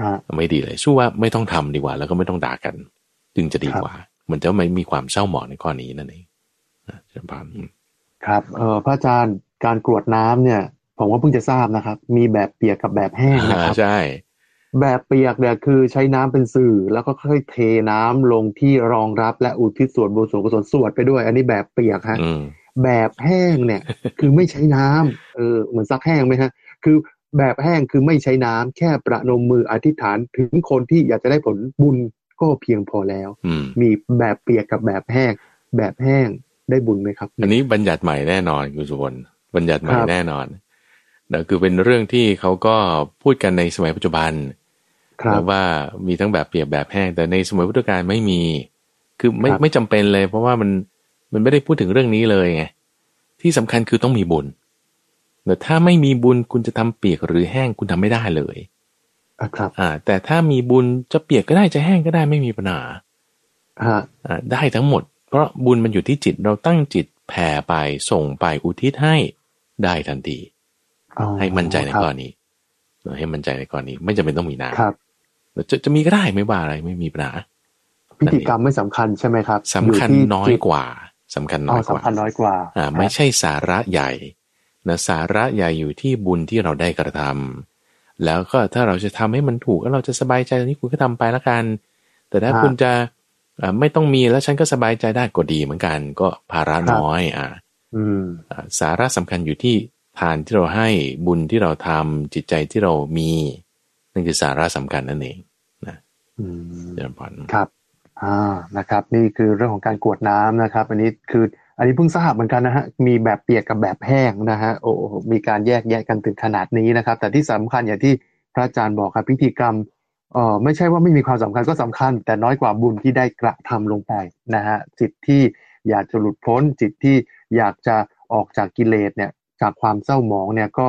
ฮะไม่ดีเลยสู้ว่าไม่ต้องทำดีกว่า แล้วก็ไม่ต้องด่ากัน จึงจะดีกว่า มันจะไม่มีความเศร้าหมองในข้อนี้นั่นเองนะเชิญพานอืมครับเออพระอาจารย์การกรวดน้ำเนี่ย ผมว่าเพิ่งจะทราบนะครับ มีแบบเปียกกับแบบแห้งนะอ่าครับใช่ แบบเปียกเนี่ยคือใช้น้ำเป็นสื่อ แล้วก็ค่อยเทน้ำลงที่รองรับและอุทิศส่วนบุญส่วนกุศลสวดไปด้วย อันนี้แบบเปียกฮะอืมแบบแห้งเนี่ย คือไม่ใช้น้ำเออเหมือนซักแห้งไหมฮะ คือแบบแห้งคือไม่ใช้น้ำแค่ประนมมืออธิษฐานถึงคนที่อยากจะได้ผลบุญก็เพียงพอแล้วอืมมีแบบเปียกกับแบบแห้ง แบบแห้งได้บุญไหมครับ อันนี้บัญญัติใหม่แน่นอนคุณสุวรรณบัญญัติใหม่ครับแน่นอนนะคือเป็นเรื่องที่เขาก็พูดกันในสมัยปัจจุบัน ครับนะว่ามีทั้งแบบเปียกแบบแห้ง แต่ในสมัยพุทธกาลไม่มี คือไม่ครับไม่จำเป็นเลย เพราะว่ามันมันไม่ได้พูดถึงเรื่องนี้เลยไงที่สำคัญคือต้องมีบุญแต่ถ้าไม่มีบุญคุณจะทำเปียกหรือแห้งคุณทำไม่ได้เลยอะครับ อ่า แต่ถ้ามีบุญจะเปียกก็ได้จะแห้งก็ได้ไม่มีปัญหาฮะอ่าได้ทั้งหมด เพราะบุญมันอยู่ที่จิตเราตั้งจิตแผ่ไปส่งไปอุทิศให้ได้ทันทีอ๋อให้มั่นใจในครับข้อนี้ให้มั่นใจในข้อนี้ไม่จำเป็นต้องมีน้ครับำ จะจะมีก็ได้ไม่ว่าอะไรไม่มีปัญหาพิธีกรรมไม่สำคัญใช่ไหมครับสำคัญที่น้อยจิตกว่าสำคัญน้อ๋ออยกว่าสำคัญน้อยกว่าอ่า ไม่ใช่สาระใหญ่นะสาระใหญ่อยู่ที่บุญที่เราได้กระทำแล้วก็ถ้าเราจะทำให้มันถูกแล้วเราจะสบายใจตรงนี้คุณก็ทำไปละกัน แต่ถ้าครับคุณจะอ่าไม่ต้องมีแล้วฉันก็สบายใจได้ก็ดีเหมือนกัน ก็ภาระครับน้อยอ่าอืมอ่าสาระสำคัญอยู่ที่ทานที่เราให้บุญที่เราทำจิตใจที่เรามี นั่นคือสาระสำคัญนั่นเองนะอืมเจริญพรครับ อ่านะครับ นี่คือเรื่องของการกรวดน้ำนะครับ อันนี้คืออันนี้เพิ่งทราบเหมือนกันนะฮะ มีแบบเปียกกับแบบแห้งนะฮะ โอ้โหมีการแยกแยะกันถึงขนาดนี้นะครับ แต่ที่สำคัญอย่างที่พระอาจารย์บอกครับพิธีกรรมเอ่อไม่ใช่ว่าไม่มีความสำคัญก็สำคัญ แต่น้อยกว่าบุญที่ได้กระทำลงไปนะฮะจิตที่อยากจะหลุดพ้นจิตที่อยากจะออกจากกิเลสเนี่ย จากความเศร้าหมองเนี่ยก็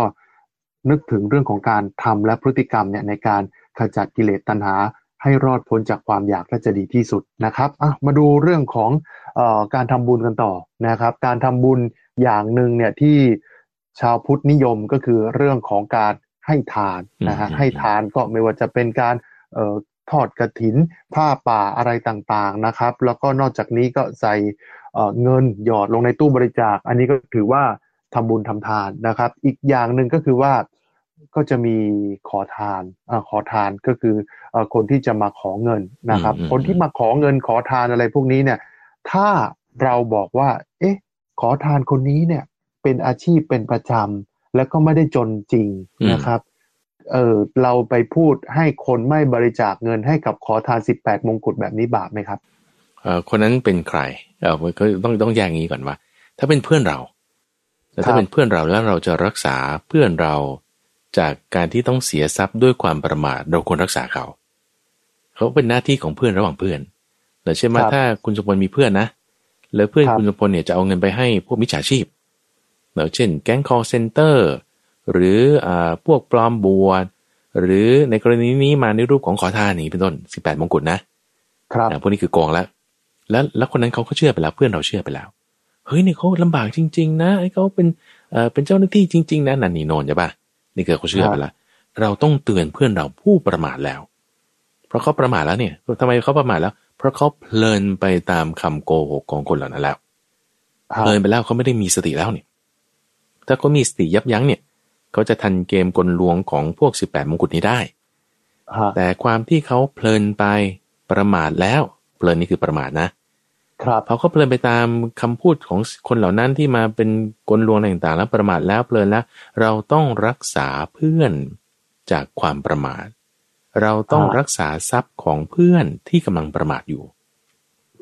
นึกถึงเรื่องของการทำและพฤติกรรมเนี่ยในการขจัดกิเลสตัณหาให้รอดพ้นจากความอยากและจะดีที่สุดนะครับอะมาดูเรื่องของเอ่อการทำบุญกันต่อนะครับ การทำบุญอย่างหนึ่งเนี่ยที่ชาวพุทธนิยมก็คือเรื่องของการให้ทานนะฮะอืมให้ทานก็ไม่ว่าจะเป็นการเอ่อทอดกระถินผ้าป่าอะไรต่างๆนะครับ แล้วก็นอกจากนี้ก็ใส่เอ่อเงินหยอดลงในตู้บริจาค อันนี้ก็ถือว่า ทำบุญทำทานนะครับ อีกอย่างหนึ่งก็คือว่าก็จะมีขอทานอาขอทานก็คือเอ่อคนที่จะมาขอเงินนะครับอืมอืมคนที่มาขอเงินขอทานอะไรพวกนี้เนี่ย ถ้าเราบอกว่า เอ๊ะ ขอทานคนนี้เนี่ย เป็นอาชีพเป็นประจำแล้วก็ไม่ได้จนจริงนะครับ เออเราไปพูดให้คนไม่บริจาคเงินให้กับขอทานสิบแปดมงกุฎแบบนี้บาปไหมครับ เอ่อคนนั้นเป็นใคร เออก็ต้องต้องแยกงี้ก่อนว่า ถ้าเป็นเพื่อนเรา แต่ครัถ้าบเป็นเพื่อนเราแล้วเราจะรักษาเพื่อนเราจากการที่ต้องเสียทรัพย์ด้วยความประมาทเราควรรักษาเขา เขาเป็นหน้าที่ของเพื่อนระหว่างเพื่อนแต่เช่นว่าครับถ้าคุณสมพลมีเพื่อนนะ แล้วเพื่อนครับคุณสมพลเนี่ยจะเอาเงินไปให้พวกมิจฉาชีพเนาะเช่น แก๊ง call center หรืออ่าพวกปลอมบวชหรือในกรณีนี้มาในรูปของขอทานอย่างนี้เป็นต้น18มงกุฎนะครับอ่าพวกนี้คือโกงแล้ว แล้วแล้วคนนั้นเขาก็เชื่อไปแล้วเพื่อนเราเชื่อไปแล้ว เฮ้ยเนี่ยเขาลำบากจริง ๆ นะไอ้เขาเป็นเอ่อเป็นเจ้าหน้าที่จริง ๆ นะนันนี่โนนใช่ปะนี่คือเขาเชื่อไปแล้วเราต้องเตือนเพื่อนเราผู้ประมาทแล้ว เพราะเขาประมาทแล้วเนี่ยทำไมเขาประมาทแล้ว เพราะเขาเพลินไปตามคำโกหกของคนเหล่านั้นแล้วครัเพบลินไปแล้วเขาไม่ได้มีสติแล้วเนี่ย ถ้าเขามีสติยับยั้งเนี่ยเขาจะทันเกมกลลวงของพวก18มงกุฎนี้ได้ฮะแต่ความที่เขาเพลินไปประมาทแล้ว เพลินนี่คือประมาทนะ ครับเขาก็เพลินไปตามคำพูดของคนเหล่านั้นที่มาเป็นกลลวงอะไรต่างๆ แล้วประมาทแล้วเพลินแล้ว เราต้องรักษาเพื่อนจากความประมาท เราต้องอ่ารัรักษาทรัพย์ของเพื่อนที่กำลังประมาทอยู่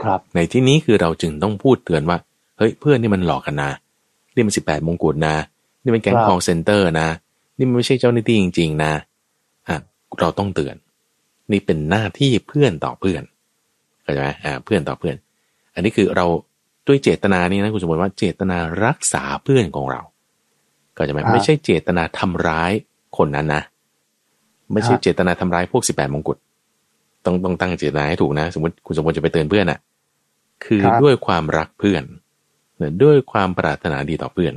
ครับ ในที่นี้คือเราจึงต้องพูดเตือนว่า เฮ้ยเพื่อนนี่มันหลอกกันนะนี่มันสิบแปดมงกุฎนะนี่เป็นแก๊งครับคอลเซ็นเตอร์นะ นี่มันไม่ใช่เจ้าหน้าที่จริง ๆ นะอะเราต้องเตือน นี่เป็นหน้าที่เพื่อนต่อเพื่อนเข้าใจไหมอ่าเพื่อนต่อเพื่อน อันนี้คือเราด้วยเจตนานี่นะคุณสมบัติว่าเจตนารักษาเพื่อนของเรา ก็จะไหมครับไม่ใช่เจตนาทำร้ายคนนั้นนะ ไม่ใช่ครับเจตนาทำร้ายพวกสิบแปดมงกุฎต้องต้องตั้งเจตนาให้ถูกนะ สมมติคุณสมบัติจะไปเตือนเพื่อนอะ คือครับด้วยความรักเพื่อนหรือด้วยความปรารถนาดีต่อเพื่อน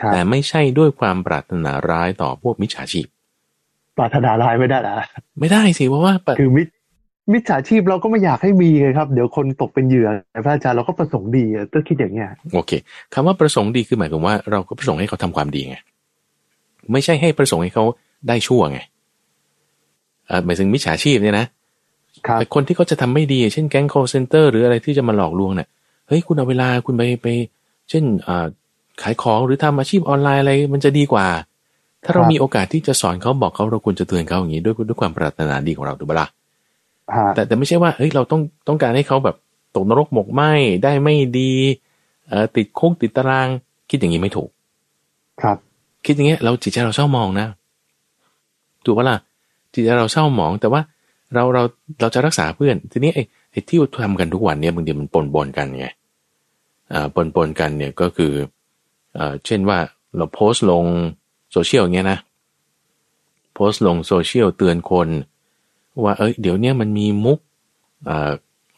ครับแต่ไม่ใช่ด้วยความปรารถนาร้ายต่อพวกมิจฉาชีพ ปรารถนาร้ายไม่ได้นะไม่ได้สิเพราะว่าปะคือมิจ มิจฉาชีพเราก็ไม่อยากให้มีไงครับ เดี๋ยวคนตกเป็นเหยื่อพระอาจารย์เราก็ประสงค์ดีอะก็คิดอย่างเงี้ยโอเคคำว่าประสงค์ดีคือหมายความว่าเราก็ประสงค์ให้เขาทำความดีไงไม่ใช่ให้ประสงค์ให้เขาได้ชั่วไงเอ่อหมายถึงมิจฉาชีพเนี่ยนะครับแต่คนที่เขาจะทำไม่ดี เช่นแก๊ง call center หรืออะไรที่จะมาหลอกลวงเนี่ยเฮ้ยคุณเอาเวลาคุณไปไป เช่นอ่าขายของหรือทำอาชีพออนไลน์อะไรมันจะดีกว่า ถ้าเราครับมีโอกาสที่จะสอนเขาบอกเขาเราควรจะเตือนเขาอย่างนี้ด้วยด้วยความปรารถนาดีของเราถูกปะล่ะฮะ แต่แต่ไม่ใช่ว่าเฮ้ยเราต้องต้องการให้เขาแบบตกนรกหมกไหมได้ไม่ดีเอ่อติดคุกติดตาราง คิดอย่างนี้ไม่ถูก ครับ คิดอย่างเงี้ย เราจิตใจเราเศร้ามองนะถูกปะล่ะจิตใจเราเศร้าหมองแต่ว่าเราเราเราจะรักษาเพื่อน ทีนี้ไอ้ไอ้ที่ทำกันทุกวันเนี่ยบางทีมันปนปนๆกันไงอ่าปนปนๆกันเนี่ยก็คือเอ่อเช่นว่าเราโพสต์ลงโซเชียลอย่างเงี้ยนะโพสต์ลงโซเชียลเตือนคน ว่าเอ้ยเดี๋ยวเนี้ยมันมีมุกเอ่อ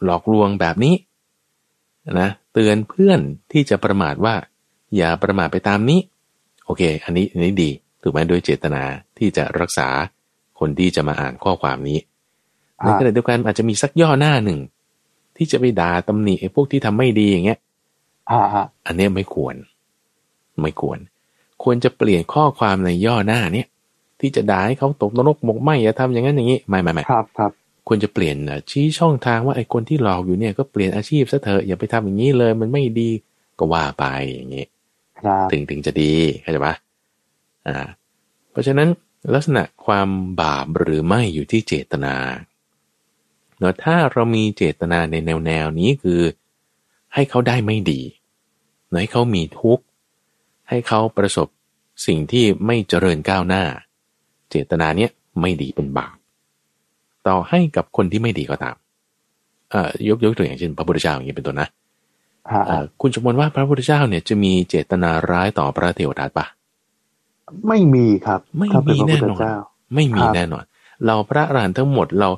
หลอกลวงแบบนี้นะเตือนเพื่อนที่จะประมาทว่า อย่าประมาทไปตามนี้ โอเค อันนี้อันนี้ดีถูกไหมโดยเจตนาที่จะรักษาคนที่จะมาอ่านข้อความนี้ในฮะขณะเดียวกันอาจจะมีสักย่อหน้าหนึ่ง ที่จะไปด่าตำหนิไอ้พวกที่ทำไม่ดีอย่างเงี้ยฮะฮะอันเนี้ยไม่ควร ไม่ควร ควรจะเปลี่ยนข้อความในย่อหน้าเนี่ย ที่จะด่าให้เขาตกนรกหมกไหมอย่าทำอย่างนั้นอย่างนี้ไม่ไม่ไม่ครับครับควรจะเปลี่ยนน่ะชี้ช่องทางว่าไอ้คนที่หลอกอยู่เนี่ยก็เปลี่ยนอาชีพซะเถอะอย่าไปทำอย่างนี้เลยมันไม่ดีก็ว่าไปอย่างนี้ครับถึงถึงจะดีเข้าใจปะอ่า เพราะฉะนั้นลักษณะความบาปหรือไม่อยู่ที่เจตนาเนาะถ้าเรามีเจตนาในแนวแนวนี้คือ ให้เขาได้ไม่ดีให้เขามีทุกข์ให้เขาประสบสิ่งที่ไม่เจริญก้าวหน้า เจตนาเนี้ยไม่ดีเป็นบาปต่อให้กับคนที่ไม่ดีก็ตามเอ่อยกยกตัวอย่างเช่น พระพุทธเจ้าอย่างนี้เป็นต้นนะฮะเอ่อคุณสมมติว่าพระพุทธเจ้าเนี่ยจะมีเจตนาร้ายต่อพระเทวทัตปะไม่มีครับ ไม่ถ้าเป็มีพระแน่พุทธนอนเจ้าไม่มีครับแน่นอน เราพระอรหันต์ทั้งหมดเรา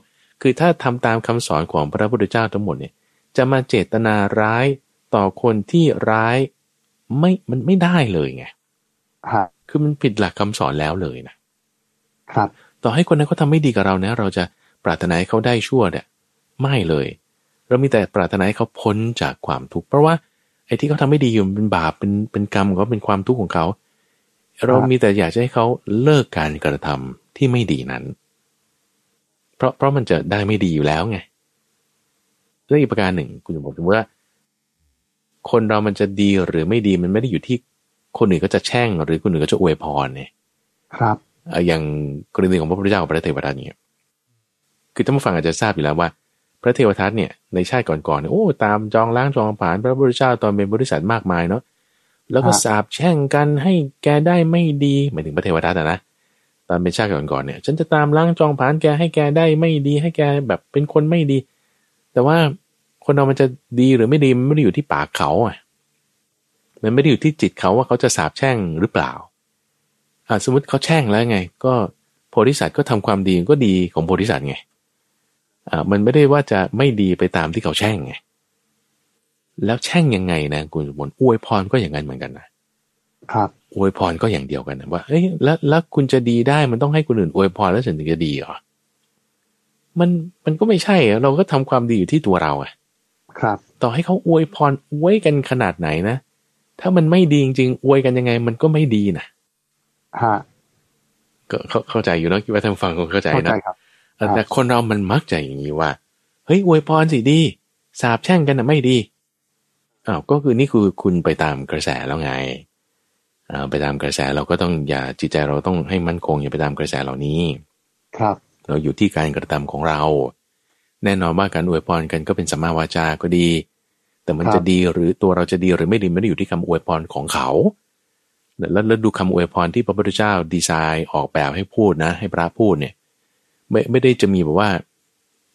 คือถ้าทำตามคำสอนของพระพุทธเจ้าทั้งหมดเนี่ย จะมาเจตนาร้ายต่อคนที่ร้ายไม่มันไม่ได้เลยไงฮะคือมันผิดหลักคำสอนแล้วเลยนะ ครับ ต่อให้คนนั้นเขาทำไม่ดีกับเรานะ เราจะปรารถนาให้เขาได้ชั่วเนี่ยไม่เลย เรามีแต่ปรารถนาให้เขาพ้นจากความทุกข์เพราะว่าไอ้ที่เขาทำไม่ดีอยู่มันเป็นบาปเป็นเป็นกรรมของเขาเป็นความทุกข์ของเขา เรามีแต่อยากจะให้เขาเลิกการกระทำที่ไม่ดีนั้น เพราะเพราะมันจะได้ไม่ดีอยู่แล้วไงเรื่องอีกประการหนึ่งคุณจะบอกถึงว่า คนเรามันจะดีหรือไม่ดีมันไม่ได้อยู่ที่คนอื่นก็จะแช่งหรือคนอื่นก็จะอวยพรเนี่ย ครับเอ่ออย่างกรณีของพระพุทธเจ้ากับพระเทวทัตเนี่ยคือท่านผู้ฟังอาจจะทราบอยู่แล้วว่า พระเทวทัตเนี่ยในชาติก่อนๆเนี่ยโอ้ตามจองล้างจองผลานพระพุทธเจ้าตอนเป็นบริษัทมากมายเนาะแล้วก็ฮะสาบแช่งกันให้แกได้ไม่ดีหมายถึงพระเทวทัตอะนะตอนเป็นชาติก่อนๆเนี่ย ฉันจะตามล้างจองผลานแกให้แกได้ไม่ดีให้แกแบบเป็นคนไม่ดี แต่ว่าคนเรามันจะดีหรือไม่ดีมันไม่ได้อยู่ที่ปากเขาอะมันไม่ได้อยู่ที่จิตเขาว่าเขาจะสาบแช่งหรือเปล่าอ่า สมมติเขาแช่งแล้วไง ก็โพธิสัตว์ก็ทำความดีก็ดีของโพธิสัตว์ไงอ่ามันไม่ได้ว่าจะไม่ดีไปตามที่เขาแช่งไงแล้วแช่งยังไงนะคุณสมบัติอวยพรก็อย่างนั้นเหมือนกันนะครับอวยพรก็อย่างเดียวกันนะว่าเอ้ยแล้วแล้วคุณจะดีได้มันต้องให้คนอื่นอวยพรแล้วถึงจะดีเหรอมันมันก็ไม่ใช่อะเราก็ทำความดีอยู่ที่ตัวเราอะครับ ต่อให้เขาอวยพรอวยกันขนาดไหนนะ ถ้ามันไม่ดีจริงๆอวยกันยังไง มันก็ไม่ดีนะ ฮะก็เข้าเข้าใจอยู่เนอะคิดว่าท่านฟังคงเข้าใจเข้าใจนะครับเออครับแต่คนเรามันมักจะอย่างนี้ว่า เฮ้ยอวยพรสิดีสาบแช่งกันนะไม่ดีอ้าวก็คือนี่คือคุณไปตามกระแสแล้วไงอ่าไปตามกระแสเราก็ต้องอย่าจิตใจเราต้องให้มั่นคงอย่าไปตามกระแสเหล่านี้ ครับ เราอยู่ที่การกระทำของเรา แน่นอนว่าการอวยพรกันก็เป็นสัมมาวาจาก็ดี แต่มันครับจะดีหรือตัวเราจะดีหรือไม่ดีไม่ได้อยู่ที่คำอวยพรของเขา แล้วแล้วดูคำอวยพรที่พระพุทธเจ้าดีไซน์ออกแบบให้พูดนะ ให้พระพูดเนี่ย ไม่ไม่ได้จะมีแบบว่า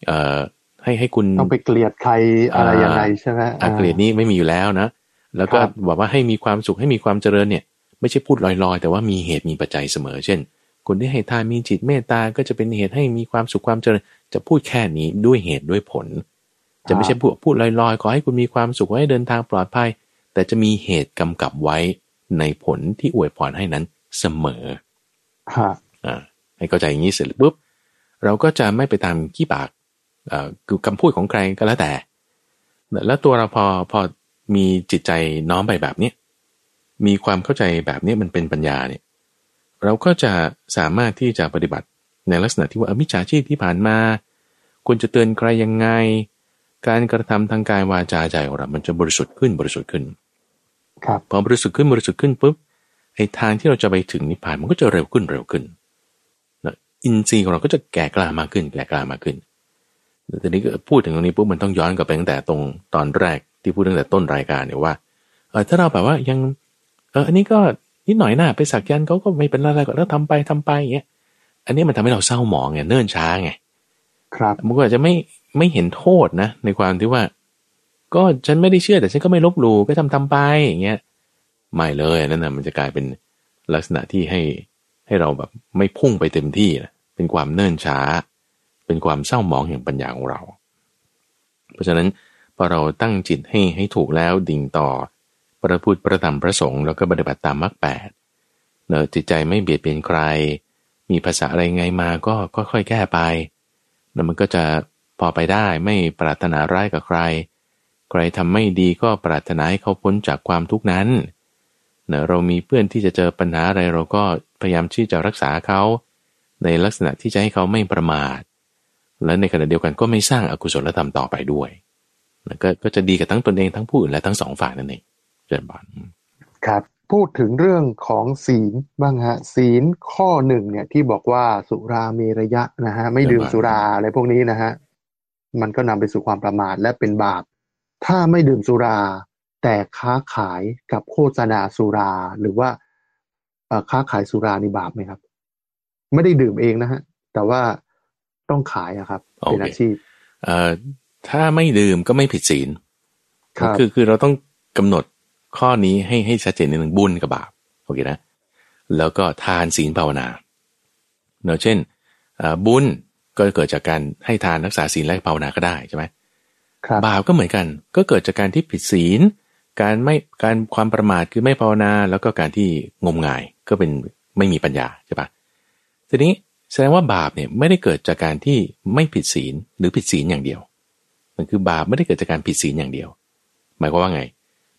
เอ่อให้ให้คุณต้องไปเกลียดใครอะไรยังไงใช่ไหมอาเกลียดนี้ไม่มีอยู่แล้วนะ แล้วก็ครับบอกว่าให้มีความสุขให้มีความเจริญเนี่ย ไม่ใช่พูดลอยๆ แต่ว่ามีเหตุมีปัจจัยเสมอ เช่น คนที่ให้ทานมีจิตเมตตาก็จะเป็นเหตุให้มีความสุขความเจริญ จะพูดแค่นี้ด้วยเหตุด้วยผล จะไม่ใช่พูดพูดลอยๆ ขอให้คุณมีความสุขขอให้เดินทางปลอดภัย แต่จะมีเหตุกำกับไว้ ในผลที่อวยพรให้นั้นเสมอฮะอ่าให้เข้าใจอย่างนี้เสร็จปุ๊บเราก็จะไม่ไปตามขี้ปากเอ่อคือคำพูดของใครก็แล้วแต่ แล้วตัวเราพอพอมีจิตใจน้อมไปแบบเนี้ยมีความเข้าใจแบบเนี้ยมันเป็นปัญญาเนี่ยเราก็จะสามารถที่จะปฏิบัติในลักษณะที่ว่าเออมิจฉาชีพที่ผ่านมาควรจะเตือนใครยังไง การกระทำทางกายวาจาใจของเรา มันจะบริสุทธิ์ขึ้นบริสุทธิ์ขึ้น ครับพอบริสุทธิ์ขึ้นบริสุทธิ์ขึ้นปุ๊บไอ้ทางที่เราจะไปถึงนิพพานมันก็จะเร็วขึ้นเร็วขึ้นนะอินทรีย์ของเราก็จะแก่กล้ามากขึ้น แก่กล้ามากขึ้นแต่นี้ก็พูดถึงตรงนี้ปุ๊บมันต้องย้อนกลับไปตั้งแต่ตรงตอนแรกที่พูดตั้งแต่ต้นรายการเนี่ยว่าเออถ้าเราแบบว่ายังเอออันนี้ก็นิดหน่อยนะไปสักยันต์เขาก็ไม่เป็นอะไรก็แล้วทำไปทำไปอย่างเงี้ย อันนี้มันทำให้เราเศร้าหมองไงเนิ่นช้าไง ครับมันก็อาจจะไม่ไม่เห็นโทษนะ ในความที่ว่า ก็ฉันไม่ได้เชื่อแต่ฉันก็ไม่ลบหลู่ก็ทำทำไปอย่างเงี้ยไม่เลยนั่นนะมันจะกลายเป็นลักษณะที่ให้ให้เราแบบไม่พุ่งไปเต็มที่นะเป็นความเนิ่นช้า เป็นความเศร้าหมองแห่งปัญญาของเรา เพราะฉะนั้นพอเราตั้งจิตให้ให้ถูกแล้วดิ่งต่อพระพุทธพระธรรมพระสงฆ์แล้วก็ปฏิบัติตามมรรคแปดเนอจิตใจไม่เบียดเบียนใคร มีภาษาอะไรไงมาก็ค่อยๆแก้ไปแล้วมันก็จะพอไปได้ไม่ปรารถนาร้ายกับใคร ใครทำไม่ดีก็ปรารถนาให้เขาพ้นจากความทุกข์นั้นเนะเรามีเพื่อนที่จะเจอปัญหาอะไรเราก็พยายามที่จะรักษาเขา ในลักษณะที่จะให้เขาไม่ประมาท และในขณะเดียวกันก็ไม่สร้างอากุศลธรรมต่อไปด้วยนะกก็จะดีกับทั้งตนเองทั้งผู้อื่นและทั้งสองฝ่ายนั่นเองเจริญบานครับพูดถึงเรื่องของศีลบ้างฮะศีลข้อหนึ่งเนี่ยที่บอกว่าสุรามีระยะนะฮะไม่ดื่มสุราอะไรพวกนี้นะฮะมันก็นำไปสู่ความประมาทและเป็นบาป ถ้าไม่ดื่มสุรา แต่ค้าขายกับโฆษณาสุรา หรือว่าค้าขายสุรานี่บาปไหมครับ ไม่ได้ดื่มเองนะฮะ แต่ว่าต้องขายอะครับเป็นอาชีพเอ่อถ้าไม่ดื่มก็ไม่ผิดศีลคือคือเราต้องกำหนดข้อนี้ให้ให้ชัดเจนในหนึ่งบุญกับบาปโอเคนะ แล้วก็ทานศีลภาวนาเนาะเช่นบุญก็เกิดจากการให้ทานรักษาศีลและภาวนาก็ได้ใช่ไหม บาปก็เหมือนกัน ก็เกิดจากการที่ผิดศีล การไม่การความประมาทคือไม่ภาวนา แล้วก็การที่งมงายก็เป็นไม่มีปัญญาใช่ปะทีนี้แสดงว่าบาปเนี่ยไม่ได้เกิดจากการที่ไม่ผิดศีลหรือผิดศีลอย่างเดียว มันคือบาปไม่ได้เกิดจากการผิดศีลอย่างเดียว หมายความว่าไง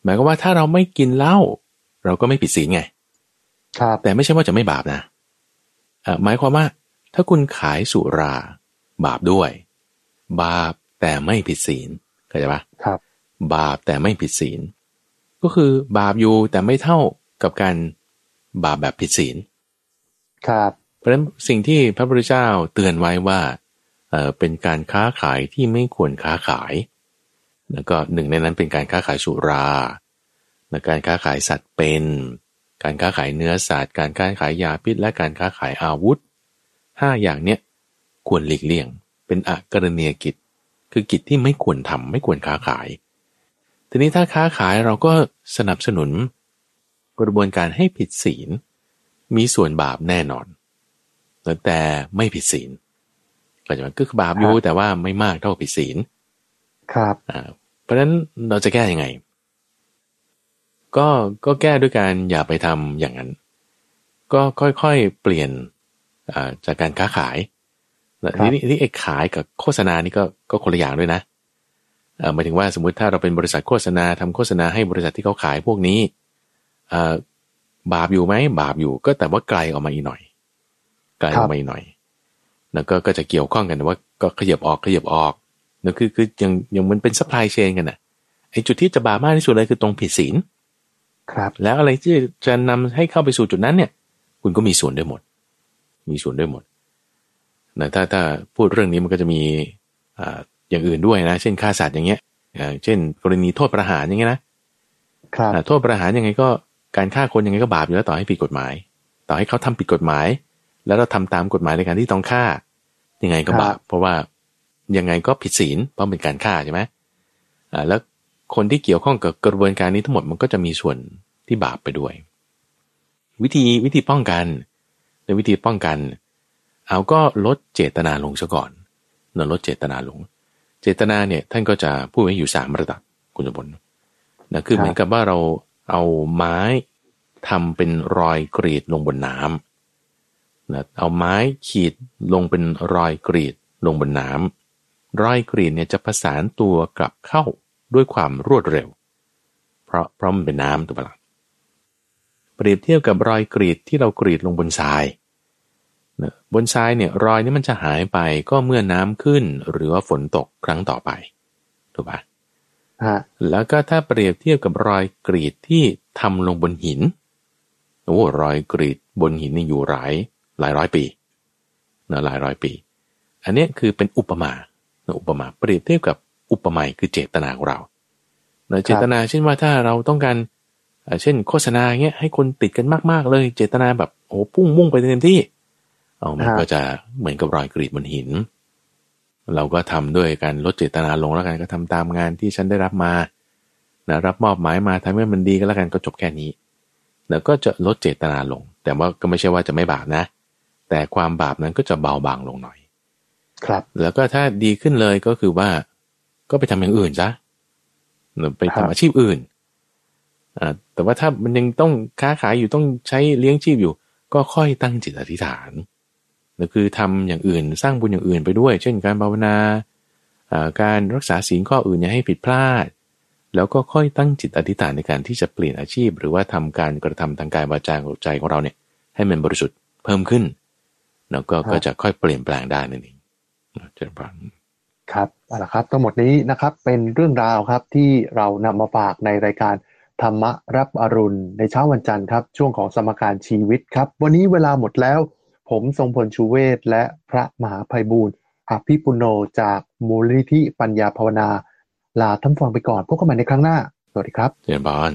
หมายความว่าถ้าเราไม่กินเหล้าเราก็ไม่ผิดศีลไง ครับ แต่ไม่ใช่ว่าจะไม่บาปนะหมายความว่า ถ้าคุณขายสุรา บาปด้วย บาป แต่ไม่ผิดศีลเข้าใจปะครับ บาปแต่ไม่ผิดศีล ก็คือบาปอยู่แต่ไม่เท่ากับการบาปแบบผิดศีล ครับ เพราะฉะนั้นสิ่งที่พระพุทธเจ้าเตือนไว้ว่าเออเป็นการค้าขายที่ไม่ควรค้าขาย แล้วก็หนึ่งในนั้นเป็นการค้าขายสุราและการค้าขายสัตว์เป็น การค้าขายเนื้อสัตว์ การค้าขายยาพิษ และการค้าขายอาวุธห้าอย่างเนี้ยควรหลีกเลี่ยง เป็นอกรณียกิจ คือกิจที่ไม่ควรทำไม่ควรค้าขาย ทีนี้ถ้าค้าขายเราก็สนับสนุน กระบวนการให้ผิดศีล มีส่วนบาปแน่นอน แต่ไม่ผิดศีลก็จะก็คือบาปอยู่แต่ว่าไม่มากเท่าผิดศีล ครับอ่าเพราะฉะนั้นเราจะแก้ยังไง ก็ก็แก้ด้วยการอย่าไปทำอย่างนั้น ก็ค่อยๆเปลี่ยนจากการค้าขาย นี่นี่ไอ้ขายกับโฆษณานี่ก็ก็คนละอย่างด้วยนะหมายถึงว่าสมมุติถ้าเราเป็นบริษัทโฆษณาทำโฆษณาให้บริษัทที่เขาขายพวกนี้บาปอยู่ไหมบาปอยู่ก็แต่ว่าไกลออกมาอีกหน่อย ไกลออกมาอีกหน่อย แล้วก็ก็จะเกี่ยวข้องกันว่าก็ขยับออกขยับออกนั่นคือคือยังยังมันเป็น supply chain กันอะไอจุดที่จะบาปมากที่สุดเลยคือตรงผิดศีลครับ แล้วอะไรที่จะนำให้เข้าไปสู่จุดนั้นเนี่ย คุณก็มีส่วนด้วยหมด มีส่วนด้วยหมด นะถ้าถ้าพูดเรื่องนี้มันก็จะมีอ่าอย่างอื่นด้วยนะ เช่นฆ่าสัตว์อย่างเงี้ยเช่น กรณีโทษประหารอย่างเงี้ยนะโทษประหารยังไงก็การฆ่าคนยังไงก็บาปอยู่แล้วต่อให้ผิดกฎหมาย ต่อให้เขาทำผิดกฎหมาย แล้วเราทำตามกฎหมายในการที่ต้องฆ่า ยังไงก็บาปเพราะว่ายังไงก็ผิดศีลเพราะเป็นการฆ่าใช่ไหมอ่าแล้วคนที่เกี่ยวข้องกับกระบวนการนี้ทั้งหมดมันก็จะมีส่วนที่บาปไปด้วย วิธีวิธีป้องกันในวิธีป้องกัน เอาก็ลดเจตนาลงซะก่อนเนลดเจตนาลง เจตนาเนี่ยท่านก็จะพูดไว้อยู่สามระดับคุณจะบนนะคือเหมือนกับว่าเราเอาไม้ทำเป็นรอยกรีดลงบนน้ำนะเอาไม้ขีดลงเป็นรอยกรีดลงบนน้ำรอยกรีดเนี่ยจะประสานตัวกลับเข้าด้วยความรวดเร็ว เพราะเพราะมันเป็นน้ำถูกปะละ่ะเปรียบเทียบกับรอยกรีดที่เรากรีดลงบนทราย นะบนทรายเนี่ยรอยนี้มันจะหายไปก็เมื่อน้ำขึ้นหรือว่าฝนตกครั้งต่อไปถูกปะแล้วก็ถ้าเปรียบเทียบกับรอยกรีดที่ทำลงบนหินโอ้รอยกรีดบนหินนี่อยู่หลายหลายร้อยปีนะหลายร้อยปี อันนี้คือเป็นอุปมาอุปมาเปรียบเทียบกับอุปมาคือเจตนาของเราเจตนาเช่นว่าถ้าเราต้องการเช่นโฆษณาเงี้ยให้คนติดกันมากๆเลย เจตนาแบบโอ้พุ่งมุ่งไปเต็มที่ เอามันก็จะเหมือนกับรอยกรีดบนหิน เราก็ทำด้วยการลดเจตนาลงแล้วกันก็ทำตามงานที่ฉันได้รับมานะรับมอบหมายมาทำให้มันดีก็แล้วกันก็จบแค่นี้ แล้วก็จะลดเจตนาลง แต่ว่าก็ไม่ใช่ว่าจะไม่บาปนะ แต่ความบาปนั้นก็จะเบาบางลงหน่อย ครับ แล้วก็ถ้าดีขึ้นเลยก็คือว่า ก็ไปทำอย่างอื่นซะไปทำอาชีพอื่นอ่าแต่ว่าถ้ามันยังต้องค้าขายอยู่ต้องใช้เลี้ยงชีพอยู่ ก็ค่อยตั้งจิตอธิษฐานก็ คือทำอย่างอื่นสร้างบุญอย่างอื่นไปด้วย เช่นการภาวนาการรักษาศีลข้ออื่นอย่าให้ผิดพลาด แล้วก็ค่อยตั้งจิตอธิษฐานในการที่จะเปลี่ยนอาชีพ หรือว่าทำการกระทำทางกายวาจาของใจของเราเนี่ยให้มันบริสุทธิ์เพิ่มขึ้นแล้วก็ก็จะค่อยเปลี่ยนแปลงได้นั่นเองเจริญพรครับเอาละครับ ทั้งหมดนี้นะครับเป็นเรื่องราวครับที่เรานำมาฝากในรายการธรรมรับอรุณในเช้าวันจันทร์ครับ ช่วงของสมการชีวิตครับ วันนี้เวลาหมดแล้ว ผมทรงพล ชูเวศและพระมหาภัยบูรณ์อภิปุโน จากมูลนิธิปัญญาภาวนา ลาท่านฟังไปก่อน พบกันใหม่ในครั้งหน้า สวัสดีครับเจริญบาน